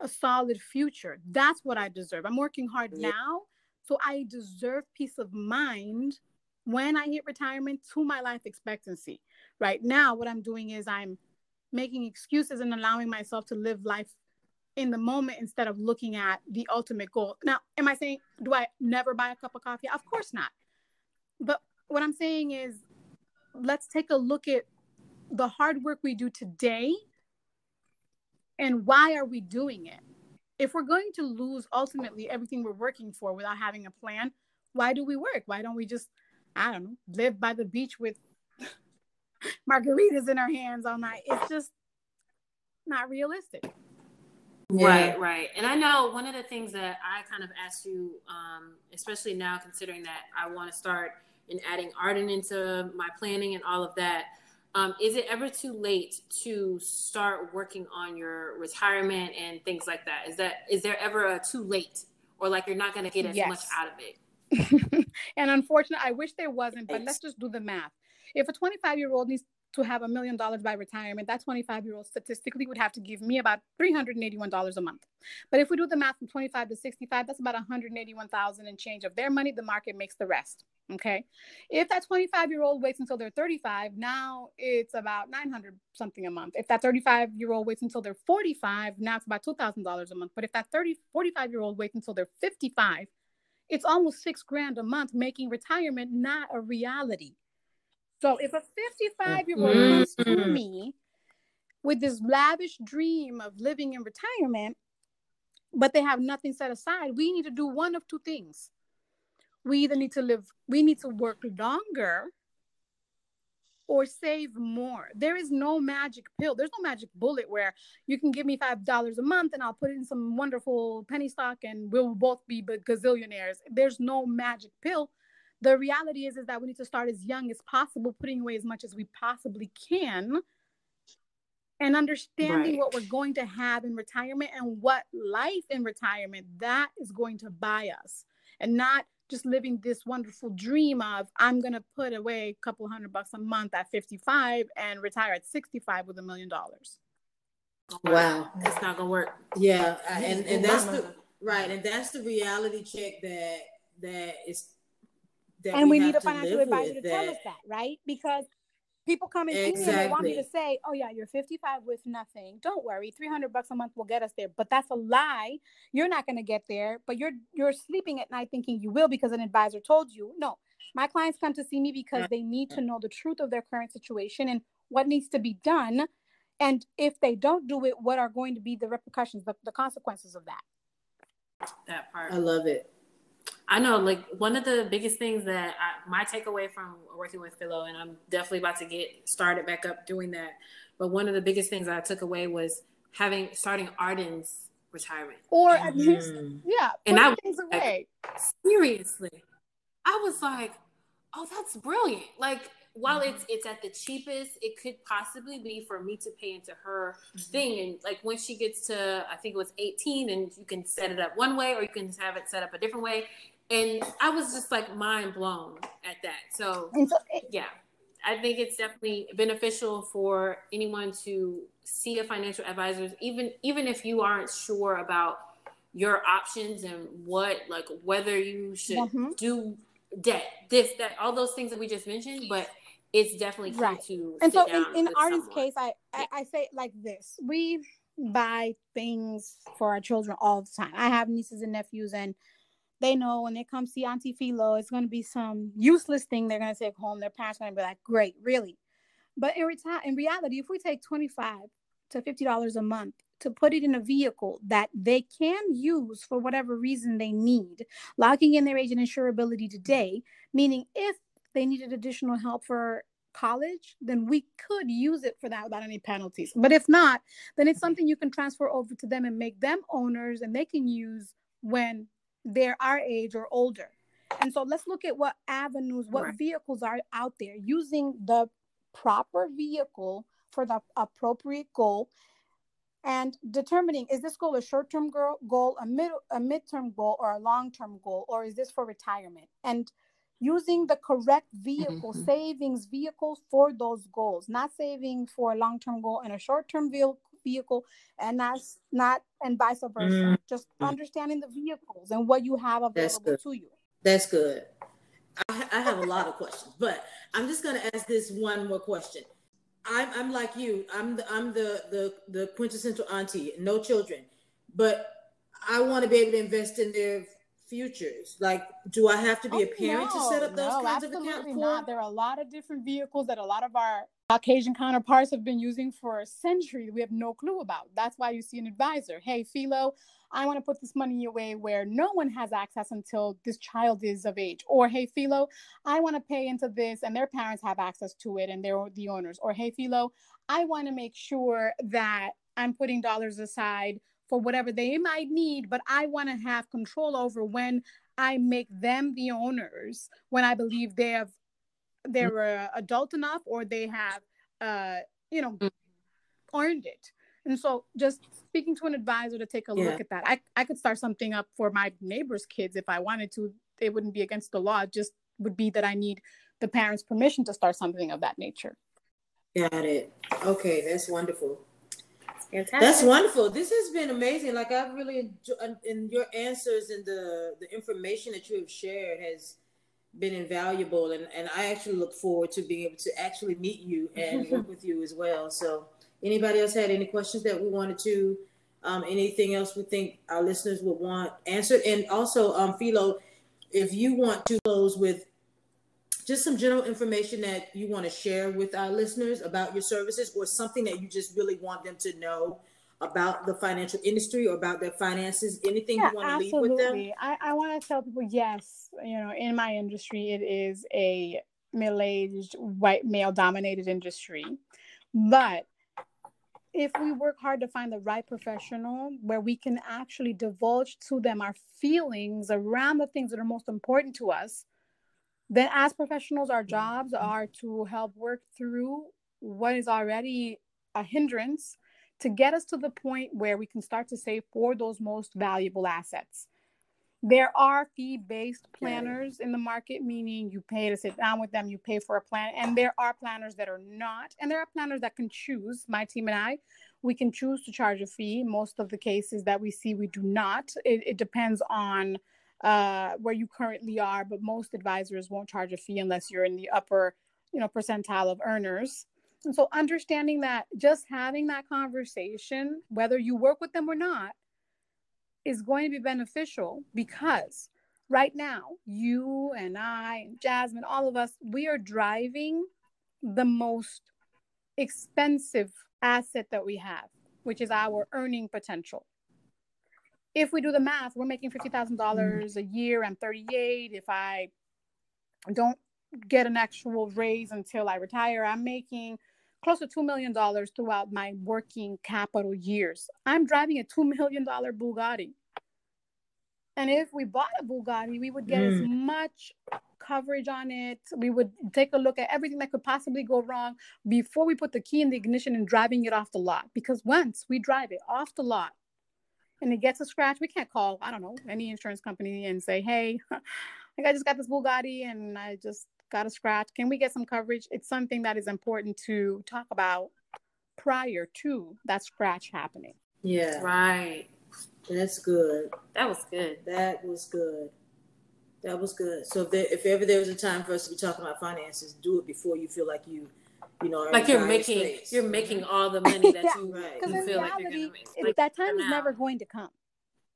a solid future. That's what I deserve. I'm working hard yeah. now, so I deserve peace of mind when I hit retirement to my life expectancy. Right now, what I'm doing is I'm making excuses and allowing myself to live life in the moment instead of looking at the ultimate goal. Now, am I saying do I never buy a cup of coffee? Of course not. But what I'm saying is let's take a look at the hard work we do today and why are we doing it? If we're going to lose ultimately everything we're working for without having a plan, why do we work? Why don't we just, I don't know, live by the beach with margaritas in our hands all night? It's just not realistic. Yeah. Right, right. And I know one of the things that I kind of asked you, um, especially now considering that I want to start in adding Arden into my planning and all of that. Um, is it ever too late to start working on your retirement and things like that? Is that is there ever a too late or like you're not going to get as yes. much out of it? and unfortunately, I wish there wasn't, but let's just do the math. If a 25 year old needs to have a million dollars by retirement, that 25 year old statistically would have to give me about $381 a month. But if we do the math from 25 to 65, that's about 181,000 and change of their money. The market makes the rest. Okay. If that 25 year old waits until they're 35, now it's about 900 something a month. If that 35 year old waits until they're 45, now it's about $2,000 a month. But if that 30, 45 year old waits until they're 55, it's almost six grand a month, making retirement not a reality. So if a 55 year old comes to mm-hmm. me with this lavish dream of living in retirement, but they have nothing set aside, we need to do one of two things. We either need to live, we need to work longer or save more. There is no magic pill. There's no magic bullet where you can give me $5 a month and I'll put it in some wonderful penny stock and we'll both be gazillionaires. There's no magic pill the reality is is that we need to start as young as possible putting away as much as we possibly can and understanding right. what we're going to have in retirement and what life in retirement that is going to buy us. And not just living this wonderful dream of i'm going to put away a couple hundred bucks a month at 55 and retire at 65 with a million dollars. Wow. It's not going to work. Yeah and and that's the right and that's the reality check that that is and we, we need a financial advisor to that. tell us that, right? Because people come in exactly. See me and they want me to say, "Oh yeah, you're 55 with nothing. Don't worry, 300 bucks a month will get us there." But that's a lie. You're not going to get there. But you're you're sleeping at night thinking you will because an advisor told you. No, my clients come to see me because they need to know the truth of their current situation and what needs to be done. And if they don't do it, what are going to be the repercussions, the, the consequences of that? That part. I love it. I know, like one of the biggest things that I, my takeaway from working with Filo, and I'm definitely about to get started back up doing that. But one of the biggest things I took away was having starting Arden's retirement, or at mm-hmm. least, yeah, and I things away. Like, seriously, I was like, oh, that's brilliant. Like while mm-hmm. it's it's at the cheapest, it could possibly be for me to pay into her mm-hmm. thing. And like when she gets to, I think it was 18, and you can set it up one way or you can have it set up a different way and I was just like mind blown at that. So, yeah, I think it's definitely beneficial for anyone to see a financial advisor, even even if you aren't sure about your options and what like whether you should mm-hmm. do debt, this, that, all those things that we just mentioned, but it's definitely key right. to and so in, in Arden's case I, I I say like this we buy things for our children all the time I have nieces and nephews and they know when they come see Auntie Filo, it's going to be some useless thing they're going to take home. Their parents are going to be like, great, really. But in, reti- in reality, if we take 25 to $50 a month to put it in a vehicle that they can use for whatever reason they need, locking in their age and insurability today, meaning if they needed additional help for college, then we could use it for that without any penalties. But if not, then it's something you can transfer over to them and make them owners and they can use when they're our age or older. And so let's look at what avenues, what right. vehicles are out there using the proper vehicle for the appropriate goal and determining is this goal a short-term goal, a mid a midterm goal or a long-term goal or is this for retirement? And using the correct vehicle, mm-hmm. savings vehicle for those goals, not saving for a long-term goal and a short-term vehicle vehicle and that's not and vice versa mm-hmm. just understanding the vehicles and what you have available to you that's good I, I have a lot of questions but i'm just going to ask this one more question I'm, I'm like you i'm the i'm the the the quintessential auntie no children but I want to be able to invest in their futures. Like, do I have to be Oh, a parent no, to set up those no, kinds of absolutely accounts? not. There are a lot of different vehicles that a lot of our Caucasian counterparts have been using for a century. We have no clue about. That's why you see an advisor. Hey, Filo, I want to put this money away where no one has access until this child is of age. Or hey, Filo, I want to pay into this and their parents have access to it and they're the owners. Or hey, Filo, I want to make sure that I'm putting dollars aside for whatever they might need, but I want to have control over when I make them the owners when I believe they have they're uh, adult enough or they have uh you know earned it. And so just speaking to an advisor to take a Yeah. look at that. I I could start something up for my neighbor's kids if I wanted to. It wouldn't be against the law. It just would be that I need the parents' permission to start something of that nature. Got it. Okay, that's wonderful. Fantastic. That's wonderful. This has been amazing. Like I've really enjoyed, and your answers and the the information that you have shared has been invaluable, and and I actually look forward to being able to actually meet you and work with you as well. So, anybody else had any questions that we wanted to, um, anything else we think our listeners would want answered, and also, um, Filo, if you want to close with just some general information that you want to share with our listeners about your services or something that you just really want them to know about the financial industry or about their finances anything yeah, you want to leave with them absolutely. I, I want to tell people, yes, you know, in my industry, it is a middle-aged white male-dominated industry, but if we work hard to find the right professional where we can actually divulge to them our feelings around the things that are most important to us, then as professionals, our jobs are to help work through what is already a hindrance to get us to the point where we can start to save for those most valuable assets. There are fee based planners in the market, meaning you pay to sit down with them, you pay for a plan. And there are planners that are not. And there are planners that can choose. My team and I, we can choose to charge a fee. Most of the cases that we see, we do not. It, it depends on uh, where you currently are, but most advisors won't charge a fee unless you're in the upper, you know, percentile of earners. And so understanding that just having that conversation, whether you work with them or not, is going to be beneficial because right now, you and I and Jasmine, all of us, we are driving the most expensive asset that we have, which is our earning potential. If we do the math, we're making $50,000 a year. I'm 38. If I don't get an actual raise until I retire, I'm making close to $2 million throughout my working capital years. I'm driving a $2 million Bugatti. And if we bought a Bugatti, we would get as mm. much coverage on it. We would take a look at everything that could possibly go wrong before we put the key in the ignition and driving it off the lot. Because once we drive it off the lot and it gets a scratch, we can't call, I don't know, any insurance company and say, hey, like I just got this Bugatti and I just got a scratch. Can we get some coverage? It's something that is important to talk about prior to that scratch happening. yeah Right. that's good That was good. that was good that was good so if, there, if ever there was a time for us to be talking about finances do it before you feel like you you know Like you're making straits. you're making all the money that Yeah. you, Right. You in feel like you're reality, gonna make. Like, that time is now. never going to come.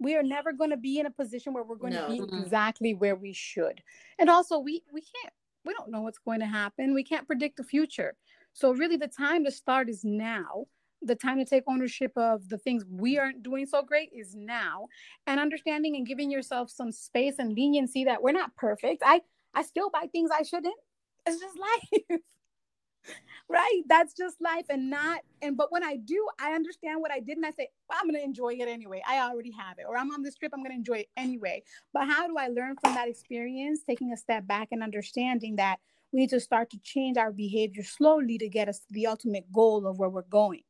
We are never going to be in a position where we're going No. to be Mhm. exactly where we should. And also, we we can't. We don't know what's going to happen. We can't predict the future. So really, the time to start is now. The time to take ownership of the things we aren't doing so great is now, and understanding and giving yourself some space and leniency that we're not perfect. I I still buy things I shouldn't. It's just life. Right? That's just life and not and but when i do i understand what i did and i say well, i'm going to enjoy it anyway. I already have it. Or i'm on this trip i'm going to enjoy it anyway. But how do i learn from that experience taking a step back and understanding that we need to start to change our behavior slowly to get us to the ultimate goal of where we're going?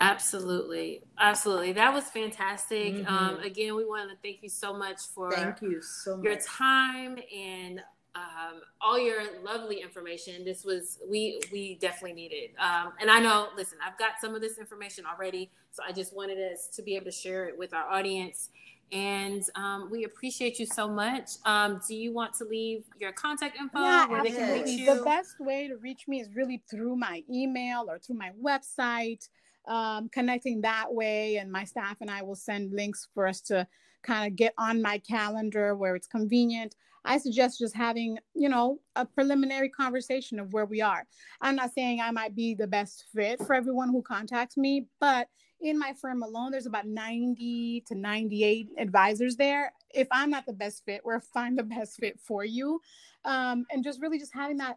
Absolutely, absolutely. That was fantastic. Mhm. Um, again, we want to thank you so much for thank you so much. your time and um, all your lovely information. This was we we definitely needed. Um, and I know, listen, I've got some of this information already, so I just wanted us to be able to share it with our audience. And um, we appreciate you so much. Um, do you want to leave your contact info yeah where they can reach absolutely you? the best way to reach me is really through my email or through my website um, connecting that way. And my staff and I will send links for us to kind of get on my calendar where it's convenient. I suggest just having, you know, a preliminary conversation of where we are. I'm not saying I might be the best fit for everyone who contacts me, but in my firm alone, there's about 90 to 98 advisors there. If I'm not the best fit, we're find the best fit for you. Um, and just really just having that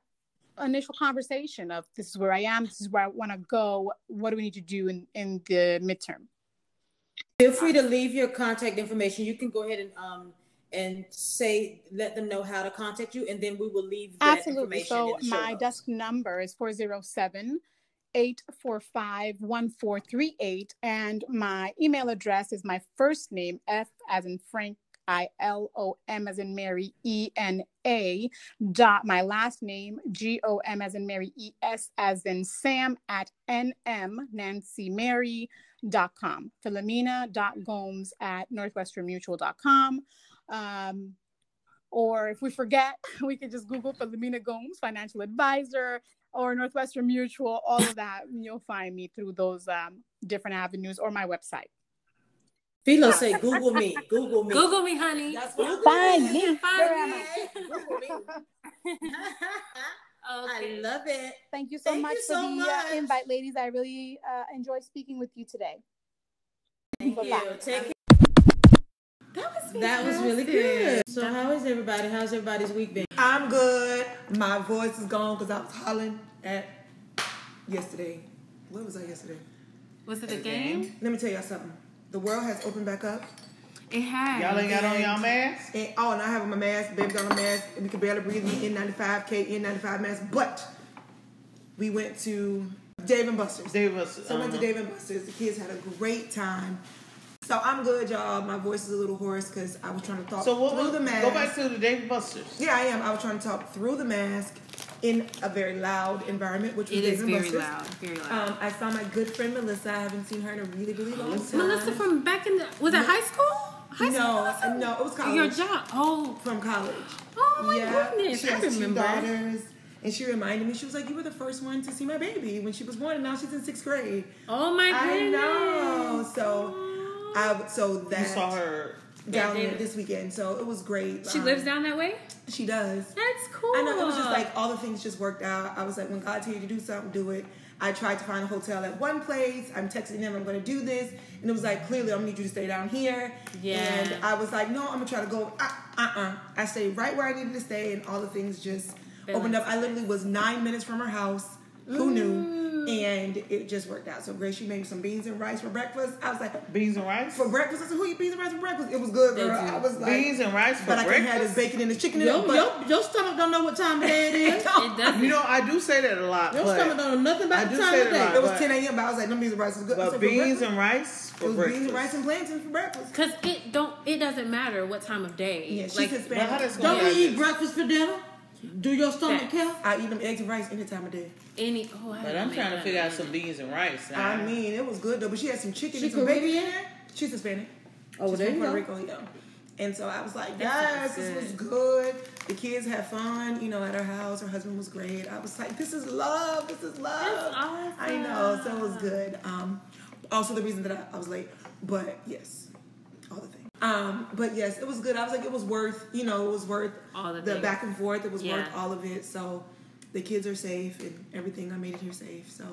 initial conversation of this is where I am, this is where I want to go. What do we need to do in, in the midterm? Feel free to leave your contact information. You can go ahead and um and say let them know how to contact you, and then we will leave that Absolutely. So my desk number is 407 845 1438. And my email address is my first name, F as in Frank, I L O M as in Mary, E N A, dot my last name, G O M as in Mary, E S as in Sam, at N M, Nancy Mary, dot com. Filomena dot Gomes at northwesternmutual.com. Um, or if we forget, we can just Google Filomena Gomes, financial advisor, or Northwestern Mutual, all of that. You'll find me through those um, different avenues or my website. Filo say, Google me, Google me. Google me, honey. That's what Find me. Find me. Google me. Okay. I love it. Thank you so Thank much you for so the much. Uh, invite, ladies. I really uh, enjoyed speaking with you today. Thank Bye-bye. you. Take care. That was That was really good. So, how is everybody? How's everybody's week been? I'm good. My voice is gone because I was hollering at yesterday. Where was I yesterday? Was it a game? Let me tell y'all something. The world has opened back up. It had. Y'all ain't got on y'all mask? And, oh, and I have on my mask. Baby got on a mask. And we can barely breathe in the N95, K-N95 mask. But we went to Dave and Buster's. Dave and Buster's. So I went to uh-huh. Dave and Buster's. The kids had a great time. So I'm good, y'all. My voice is a little hoarse because I was trying to talk So what through was, the mask. go back to the Dave Busters. Yeah, I am. I was trying to talk through the mask in a very loud environment, which was It Dave is and very Buster's. loud. Very loud. Um, I saw my good friend Melissa. I haven't seen her in a really, really long time. Melissa from back in the was it high school? High school? no, Melissa? no, it was college. Your job. Oh, from college. oh my yeah, goodness! she I has remember. two daughters, and she reminded me. She was like, "You were the first one to see my baby when she was born, and now she's in sixth grade." Oh my goodness! I know. So, I so that You saw her. down Yeah, there this weekend. So it was great. She Um, lives down that way. She does. That's cool. I know it was just like all the things just worked out. I was like, when God tells you to do something, do it. I tried to find a hotel at one place. I'm texting them, I'm going to do this, and it was like clearly I'm gonna need you to stay down here. Yeah. And I was like, no, I'm gonna try to go. Uh uh. uh. I stayed right where I needed to stay, and all the things just opened up. I literally was nine minutes from her house. Who knew? Mm. And it just worked out. So Grace, she made me some beans and rice for breakfast. I was like, Beans and rice? for breakfast. I said, who eat beans and rice for breakfast? It was good, They girl. I was like, Beans and rice for but I can have breakfast? this bacon and the chicken in Your, your, your stomach don't know what time of day it is. It doesn't. You know, I do say that a lot. Your but, stomach don't know nothing I about do the time say of that a lot. day. It was 10 a.m., but I was like, no beans and rice is good. I but said, beans and rice It for was breakfast. beans and rice and plantains for breakfast. Cause it don't. It doesn't matter what time of day. Yeah, she's like, Hispanic. But how that's gonna Don't we eat breakfast for dinner? Do your stomach Facts. count? I eat them eggs and rice any time of day. any. Oh, I but I'm trying to figure out some beans and rice. Now. I mean, it was good though, but she had some chicken She and some bacon in Caribbean? there. She's Hispanic. Oh, She's there from you Puerto go. Rico, yeah. And so I was like, That yes, this was good. good. The kids had fun, you know, at her house. Her husband was great. I was like, this is love. This is love. That's awesome. I know. So it was good. Um, also the reason that I, I was late, but yes, all the things. Um, but yes, it was good. I was like, it was worth, you know, it was worth All the the back and forth. It was Yeah. worth all of it. So the kids are safe and everything. I made it here safe. So,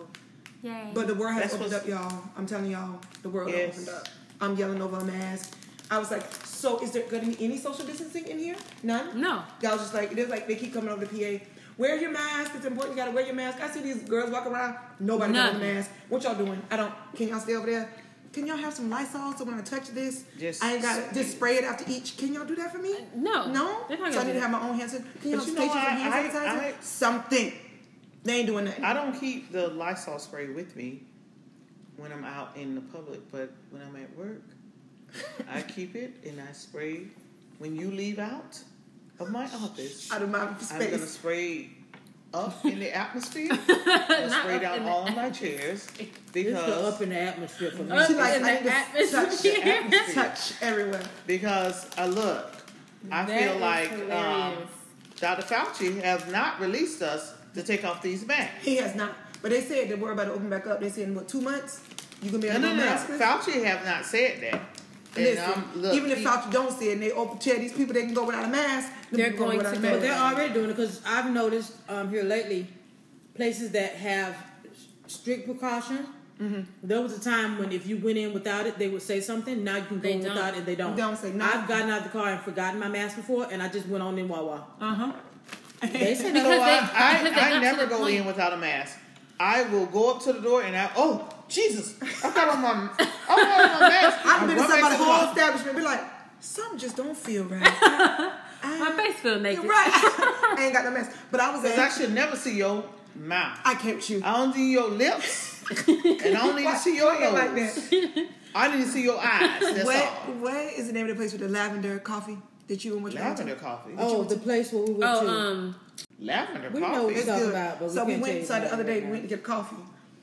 Yay. but the world has That's opened up, y'all. I'm telling y'all, the world Yes. opened up. I'm yelling over a mask. I was like, so is there going to be any social distancing in here? None. no. Y'all just like they're like they keep coming over to PA. Wear your mask. It's important. You gotta wear your mask. I see these girls walk around. Nobody got a mask. What y'all doing? I don't. Can y'all stay over there? Can y'all have some Lysol so when I touch this, Just- I ain't got to just spray it after each. Can y'all do that for me? No. No. Not so I need to have my own hand sanitizer. Can y'all But you stations know of what? hand sanitizer? I- Something. They ain't doing nothing. I don't keep the Lysol spray with me when I'm out in the public, but when I'm at work, I keep it and I spray. When you leave out of my office, Out of my space, I'm gonna spray up in the atmosphere. and Not spray down all of my chairs It's because up in the atmosphere for me. Up She like, in I the need to atmosphere. the atmosphere. Touch everywhere. because I look. I That feel like um. Dr. Fauci has not released us to take off these masks. He has not. But they said that we're about to open back up. They said in what two months? You gonna be No, able no, to no. no. masks? Fauci have not said that. And, Listen, um, look, even if he- Fauci don't say it, and they open tell these people they can go without a mask, They're people going without to a go mask. But they're already doing it because I've noticed um, here lately places that have strict precaution. Mm-hmm. There was a time when if you went in without it, they would say something. Now you can go They in don't. without it, they don't. Don't say nothing. I've gotten out of the car and forgotten my mask before, and I just went on in Wawa. Uh huh. They said Because So they- I, I, because they I never go point- in without a mask. I will go up to the door and I oh Jesus I got on my I got on my mask. I've been to run somebody's the whole car. establishment, be like, something just don't feel right. I, My face feel naked. Right. I ain't got no mask, but I was Cause I should never see your mouth. I can't with you. I don't see your lips, and I don't need to see your nose. like that? I need to see your eyes. That's What, all. what is the name of the place with the lavender coffee that you and what you? Lavender coffee. Oh, the place where we went Oh, to. um, Lavender We know coffee. it's It's talking about, but so we can't went tell you inside the other day. We went to get coffee.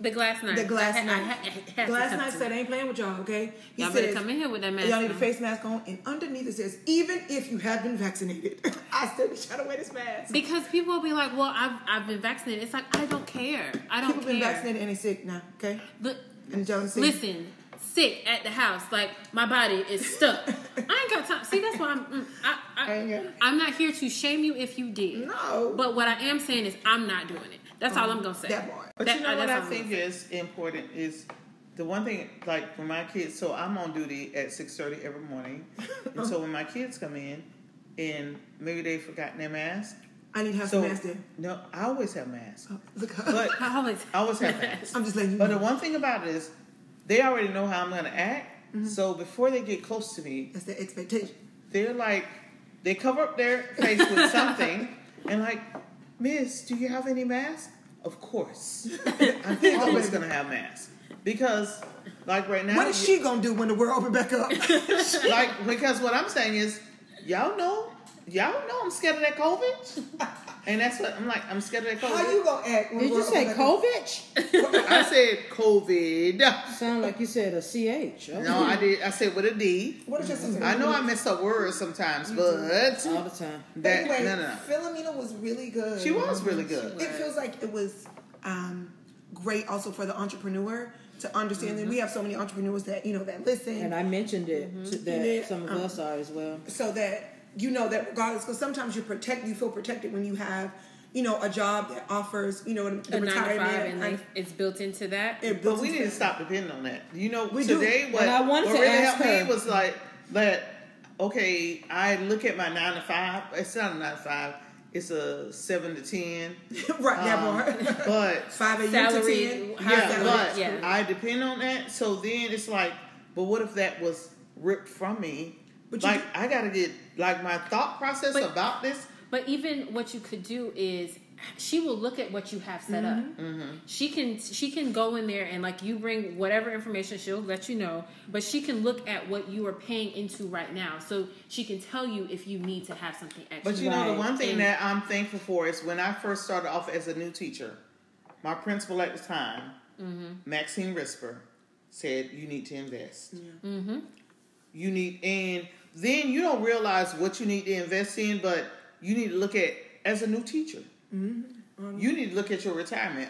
The glass knife. The glass I, I knife. I Glass some. said, I ain't playing with y'all, okay? He Y'all better says, come in here with that mask. Y'all need a face mask on, and underneath it says, even if you have been vaccinated, I still be trying to wear this mask. Because people will be like, "Well, I've I've been vaccinated." It's like I don't care. I don't People care. been vaccinated and they sick now, okay? Look, And John sick. listen, sick at the house, like my body is stuck. I ain't got time. See, that's why I'm. mm, I, I, I'm not here to shame you if you did. No. But what I am saying is, I'm not doing it. That's all I'm gonna say. That part. But That- you know uh, what I think is important is the one thing like for my kids. So I'm on duty at six thirty every morning, and so when my kids come in, and maybe they've forgotten their mask. I need to have So some mask there. no, I always have masks, Look, but I always. I always have masks. I'm just letting you But know. the one thing about it is, they already know how I'm going to act. Mm-hmm. So before they get close to me, That's the expectation. they're like, they cover up their face with something, and like, Miss, do you have any mask? Of course, I'm always going to have masks because, like right now, What is she gonna do when the world open back up? like because what I'm saying is, y'all know, y'all know I'm scared of that COVID, and that's what I'm like. I'm scared of that COVID. How you gonna act? When Did you say open? COVID? I said COVID. Sound like you said a CH. Okay. No, I did. I said with a D. What is your sister? I know I mess up words sometimes, but All the time. But that anyway, no, no, no. Filomena was really good. She was really good. It feels like it was um, great also for the entrepreneur to understand that we have so many entrepreneurs that you know that listen And I mentioned it to, that And it, some of um, us are as well. so that you know that regardless because sometimes you protect you feel protected when you have you know a job that offers you know the A nine to five, retirement and like it's built into that. it But builds we into need to stop depending on that. You know, We do. today what, And I wanted what to really ask helped me was like that. Okay, I look at my nine to five. It's not a nine to five. It's a seven to ten. right that Um, part but five a.m. Salary, to ten yeah, salary, but yeah. I depend on that. So then it's like, but what if that was ripped from me? But you like I gotta get like my thought process But- about this. But even what you could do is she will look at what you have set Mm-hmm. up. She can she can go in there and like you bring whatever information she'll let you know, but she can look at what you are paying into right now, so she can tell you if you need to have something extra. But you know, the one thing And- that I'm thankful for is when I first started off as a new teacher, my principal at the time, Mm-hmm. Maxine Risper, said, "You need to invest. Mm-hmm. You need, and then you don't realize what you need to invest in, but you need to look at as a new teacher. Mm-hmm. You need to look at your retirement.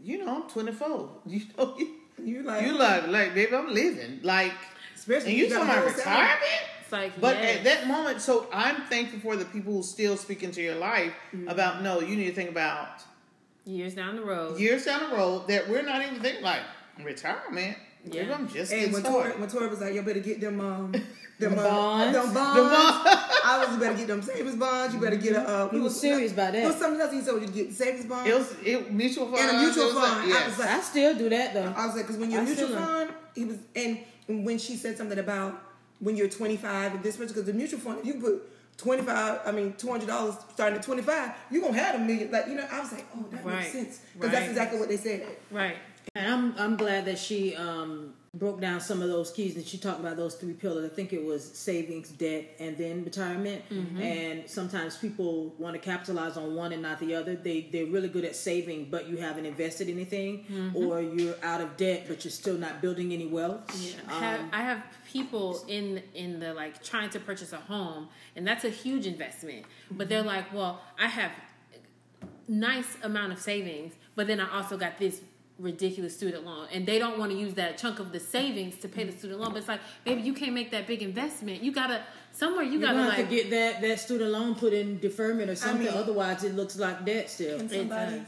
You know, I'm 24. You know, you, you like you like, like, baby, I'm living. Like, especially and you if got talking about retirement? It's like, But yes. at that moment, so I'm thankful for the people who still speak into your life Mm-hmm. about no, you need to think about years down the road, years down the road that we're not even thinking like retirement. Yeah. I'm just Hey, getting when Tori, when Tori was like, "You better get them, um, them The uh, bonds. them bonds," The bond- I was, "You better get them savings bonds. You better get a." Uh, He was serious about It was that. something else he told you get savings bonds it was it mutual fund and a mutual fund. I Yes. was like, I still do that though. I was like, because when you're I mutual fund, he was, and, and when she said something about when you're 25 and this much, because the mutual fund, if you put 25, I mean, $200 starting at 25, you're going to have a million. Like, you know, I was like, oh, that Right. makes sense. Because that's exactly what they said. right? And I'm I'm glad that she um, broke down some of those keys and she talked about those three pillars. I think it was savings, debt, and then retirement. Mm-hmm. And sometimes people want to capitalize on one and not the other. They they're really good at saving, but you haven't invested anything, mm-hmm. or you're out of debt, but you're still not building any wealth. I have, um, I have people in in the like trying to purchase a home, and that's a huge investment. But they're mm-hmm. like, well, I have nice amount of savings, but then I also got this ridiculous student loan and they don't want to use that chunk of the savings to pay the student loan but it's like baby you can't make that big investment you gotta somewhere you gotta gonna have like to get that, that student loan put in deferment or something. mean- Otherwise, it looks like debt still. Can somebody, uh,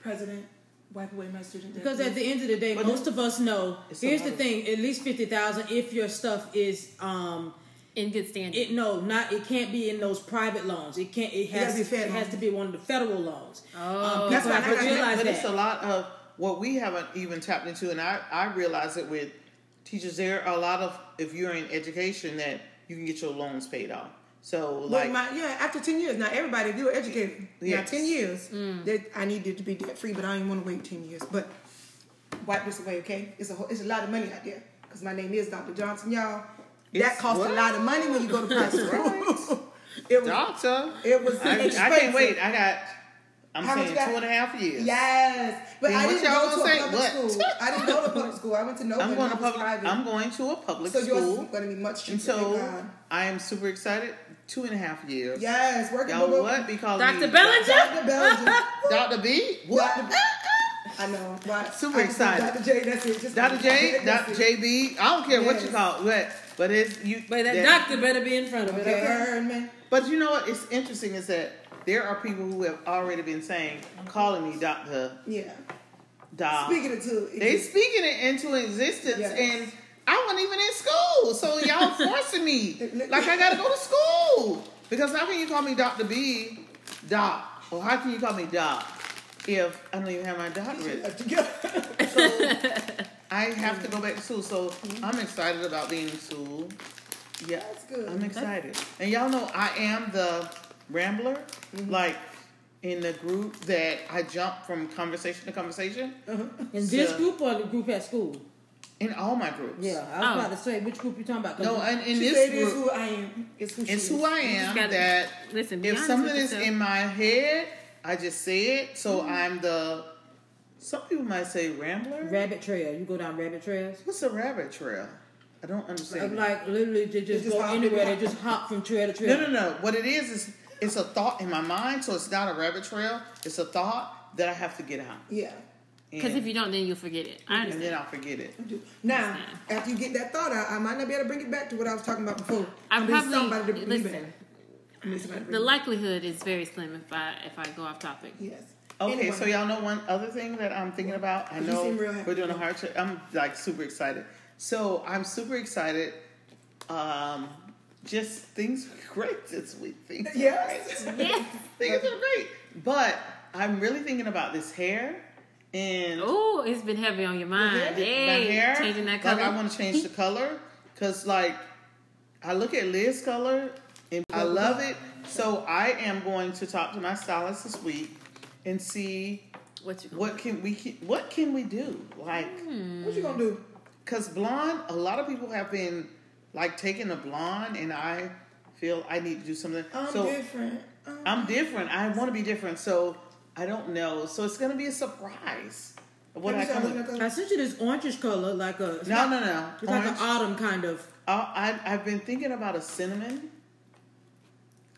president, wipe away my student debt? Because at the end of the day, But most of us know. Here's the thing: at least fifty thousand. If your stuff is, um, in good standing it no, not it can't be in those private loans. It can't. It gotta has. be It has to be one of the federal loans. Oh. um, That's people why I have to got- realize but that. it's a lot of what we haven't even tapped into, and I I realize it with teachers. There are a lot of if you're in education that you can get your loans paid off. So But like my, yeah, after ten years, now everybody, if you're educated, now ten years, mm. that I needed to be debt free, but I didn't want to wait ten years. But wipe this away, okay? It's a whole, it's a lot of money out there because my name is Dr. Johnson, y'all. that costs what? a lot of money when you go to private school. it was doctor, it was I, I can't wait. I got. I'm How much saying you got? two and a half years. Yes, but Then I what didn't go to a public What? school. I didn't go to public school. I went to no. I'm going to and I was public. private. I'm going to a public so yours school, is going to be much cheaper. and so I am super excited. Two and a half years. yes, working Y'all with what? Because Dr. Bellinger? Dr. Belgium. Dr. B. What? Dr. I know. Why? Super I excited. Dr. J, that's it. Just Dr. J, Dr. it. JB. I don't care what you call it, but but it's you. But that, that- doctor better be in front of it. Okay, Okay. heard me. But you know what? It's interesting is that there are people who have already been saying, calling me Doctor Yeah. Doc. Speaking it to They speaking it into existence, Yes. and I wasn't even in school, so y'all forcing me like I gotta go to school because how can you call me Doctor B, Doc, or how can you call me Doc if I don't even have my doctorate? so, I have to go back to school, so mm-hmm. I'm excited about being in school. Yeah, That's good. I'm excited, and y'all know I am the rambler, mm-hmm. like in the group that I jump from conversation to conversation mm-hmm. In this group or the group at school? in all my groups. Yeah, I was Oh. about to say which group you talking about. No, and in this said it's group, who I am. It's who it's who I am. gotta- That listen if something is in my head, I just say it. So mm-hmm. I'm the. Some people might say rambler. rabbit trail. You go down rabbit trails. What's a rabbit trail? I don't understand. Like literally, they just, just go anywhere. They just hop from trail to trail. No, no, no. What it is is it's a thought in my mind, so it's not a rabbit trail. It's a thought that I have to get out, Yeah. because if you don't then you'll forget it I understand. and understand then I'll forget it. Now, after you get that thought out, I might not be able to bring it back to what I was talking about before. I need probably somebody to listen. back. I somebody to the bring it likelihood is very slim if I if I go off topic. Yes. Okay, Anyway. so y'all know one other thing that I'm thinking about. I know seem real happy. we're doing a hard check. I'm like super excited. So I'm super excited. Um, just things are great this week. Things are Yes. great. yes things are great. But I'm really thinking about this hair and oh it's been heavy on your mind hair? my hair. changing that color. Like color I want to change the color because like I look at Liz's color and I love it. So I am going to talk to my stylist this week and see what you what can we what can we do like hmm. What you gonna do? because blonde a lot of people have been like taking a blonde and i feel i need to do something I'm so different. Um, i'm different i want to be different so i don't know so it's gonna be a surprise what i come with I sent you this orangish color, like a no not- no no It's like an autumn kind of. Uh, I, i've been thinking about a cinnamon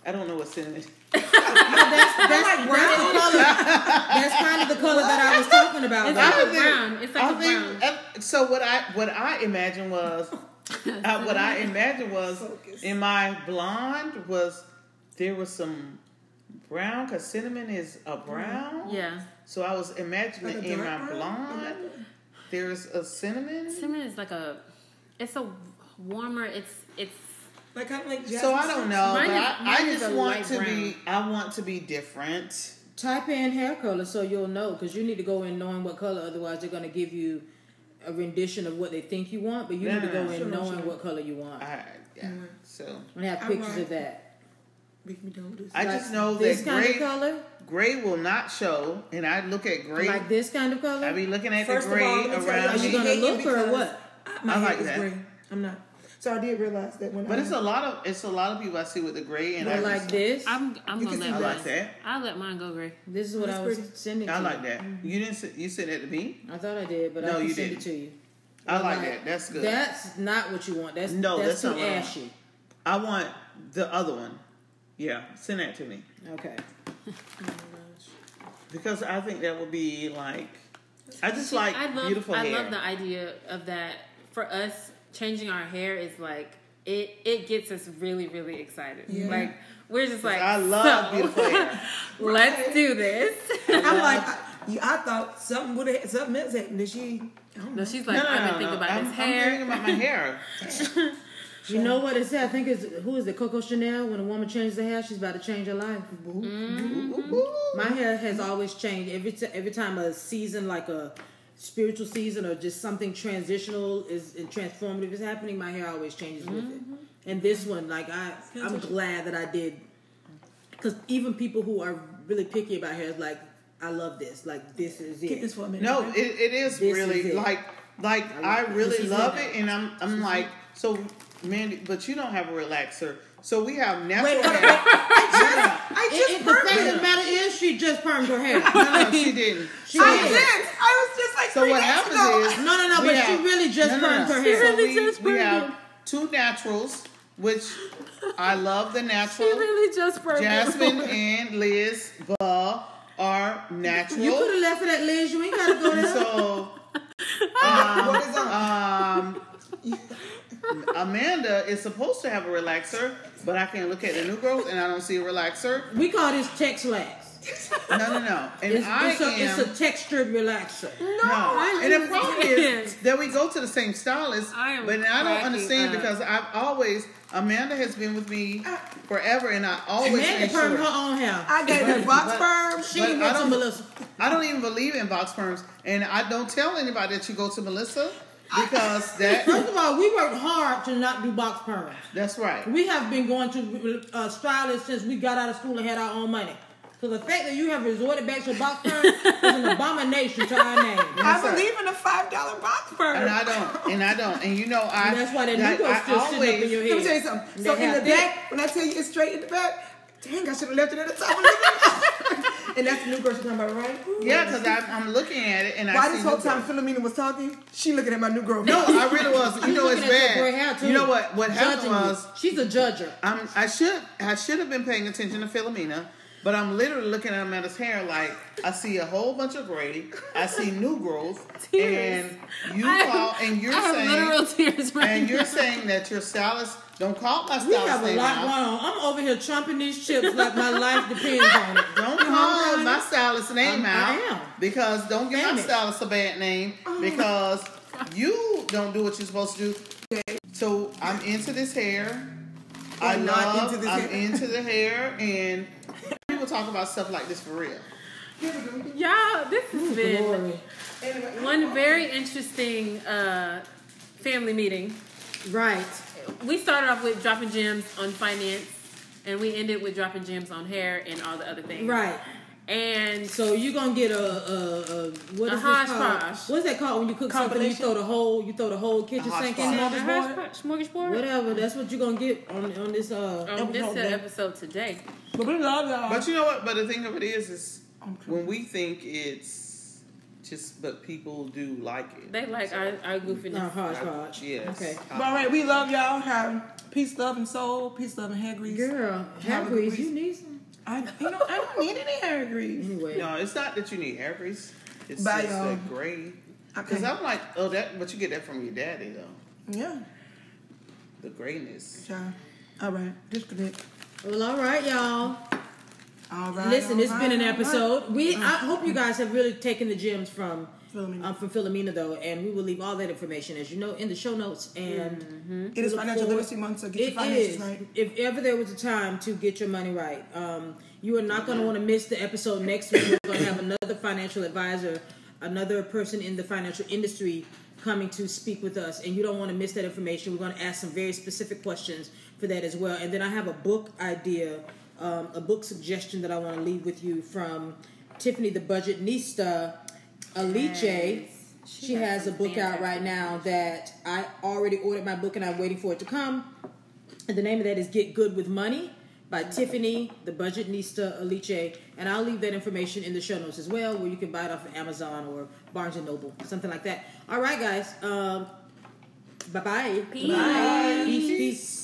i don't know what cinnamon That's, that's, that's the color. That's kind of the color that I was talking about. It's like a I think- brown. It's like I a think- brown. so what I what I imagined was uh, what I imagined was Focus. in my blonde was there was some brown because cinnamon is a brown. Yeah. So I was imagining Like in my brown? blonde there's a cinnamon. Cinnamon is like a, it's a warmer. It's it's Like kind of like So I don't know, Mine but is- I, mine I is just a want light to brown. be. I want to be different. Type in hair color so you'll know because you need to go in knowing what color. Otherwise, they're going to give you a rendition of what they think you want, but you need to go Yeah. in Sure, knowing sure. what color you want. I, yeah. Mm-hmm. So And have pictures right. of that. Make me done with this. I Like just know this that kind gray of color, gray will not show, and I look at gray. like this kind of color. I be looking at First the of gray all, let me tell you, around Are you gonna look or because what? My I hair like is that. gray. I'm not. So I did realize that when But I it's a lot of it's a lot of people I see with the gray, and I like just- this. I'm I'm You gonna let see I mine. like that. I'll let mine go gray. This is what That's I was pretty. sending. I like you. that. Mm-hmm. You didn't you sent that to me. I thought I did, but No, I can you send didn't. it to you. I But like that. That's good. That's not what you want. That's No, that's, that's too not what I want. ashy. I want the other one. Yeah, send that to me Okay. because I think that would be like I just like I love beautiful I hair. love the idea of that. For us, changing our hair is like it. It gets us really, really excited. Yeah. Like we're just like, I love so, beautiful hair. let's do this. I'm like, I, I thought something would have something else happened. Did she? I don't no, she's No, like, no, I've no, been thinking no. about I'm, this I'm thinking about my hair. You know what it said? I think it's who is it? Coco Chanel. When a woman changes her hair, she's about to change her life. Mm-hmm. My hair has always changed every t- every time a season, like a spiritual season or just something transitional is and transformative is happening. My hair always changes with it. Mm-hmm. And this one, like I, I'm glad that I did, because even people who are really picky about hair, is like I love this. Like this is it. Keep this for a minute. No, it, it is This really is it. like like I, like- really love it. it, and I'm I'm like so Mandy, but you don't have a relaxer, so we have natural Wait, hold on, hair. wait. I It- just it- the fact it. of the matter is, she just permed her hair. No, no, she didn't. She I did. did. I was just like. So what happens ago. is No, no, no, but have- she really just no, no, permed no. her So hair. really we, just we have it. two naturals, which I love the natural. She really just broke it. Jasmine and Liz Buh are natural. You could have left it at Liz. You ain't got to go there. So, What is um, Amanda is supposed to have a relaxer, but I can look at the new growth and I don't see a relaxer. we call this texlax. No, no, no. And It's, I it's, a, am. it's a textured relaxer. no. And the problem is can't. that we go to the same stylist, I am but I don't understand up. because I've always Amanda has been with me forever, and I always Amanda permed her own hair. I gave her box But- perm. She I went to don't- Melissa. I don't even believe in box perms, and I don't tell anybody that you go to Melissa because that First of all, we worked hard to not do box perms. that's right. We have been going to uh, stylists since we got out of school and had our own money. So the fact that you have resorted back to box perm is an abomination to our name. I Yes, sir. believe in a five dollar box perm. And I don't, and I don't, and you know I. And that's why that I- Negro's I still sitting up in always- your Let me tell you something. So in the back, when I tell you it's straight in the back, dang, I should have left it at the top. Of the And that's the new girl she's talking about, right? Yeah, because I'm, I'm looking at it and I Why see this whole new time growth. Filomena was talking, she looking at my new girl. No, I really was. You know it's Looking at your gray hair, bad. You know what? What happened Judging you. was she's a judger. I'm, I should I should have been paying attention to Filomena, but I'm literally looking at Amanda's hair like I see a whole bunch of gray, I see new growth, Tears. and you I have- call and you're I have saying literal tears right and you're now. saying that your stylist don't call my stylist. We stylist have a lot going on. I'm over here chomping these chips like my life depends on it. Don't You call hungry, my honey? stylist name I'm- I out am. because don't give Damn my it. stylist a bad name oh because you don't do what you're supposed to do. So I'm into this hair. I I'm not love. into this I'm hair. into the hair, and people talk about stuff like this for real. Y'all, this has been Glory. One very interesting uh, family meeting. Right. We started off with dropping gems on finance, and we ended with dropping gems on hair and all the other things. Right. And So you're gonna get a, a, a what A is this hodgepodge. called? What's that called when you cook something? You throw the whole you throw the whole kitchen A sink in hodgepodge. there. a smorgasbord. Whatever. That's what you're gonna get on on this. Uh, On this Episode uh, today. episode today. but we love y'all. But you know what? But the thing of it is, is when we think it's just, but people do like it. They like our, our goofiness. uh, hodgepodge. Yes. Okay. But all right, we love y'all. Have peace, love, and soul. Peace, love, and hair grease. Girl, hair grease. grease. You need some. I, you know, I don't need any hair grease. Anyway. No, it's not that you need hair grease. It's Bye, just y'all. that um, gray. Because Okay. I'm like, oh, that, but you get that from your daddy though. Yeah. The grayness. Child. All right. Disconnect. Well, all right, y'all. All right. Listen, all it's been an right, episode. We uh-huh. I hope you guys have really taken the gems from Filomena. um, from Filomena though, and we will leave all that information as you know in the show notes. And It is financial forward- literacy month, so get your It finances is. right. If ever there was a time to get your money right, um, you are not going to want to miss the episode next week. We're going to have another financial advisor, another person in the financial industry coming to speak with us, and you don't want to miss that information. We're going to ask some very specific questions for that as well. And then I have a book idea, um, a book suggestion that I want to leave with you from Tiffany the Budgetnista Aliche. Yes. She has a book out right now that I already ordered my book and I'm waiting for it to come. And the name of that is Get Good with Money by Tiffany, the Budgetnista Aliche. And I'll leave that information in the show notes as well, where you can buy it off of Amazon or Barnes and Noble, something like that. All right, guys. Um, bye bye. Peace. Bye. Peace. Peace.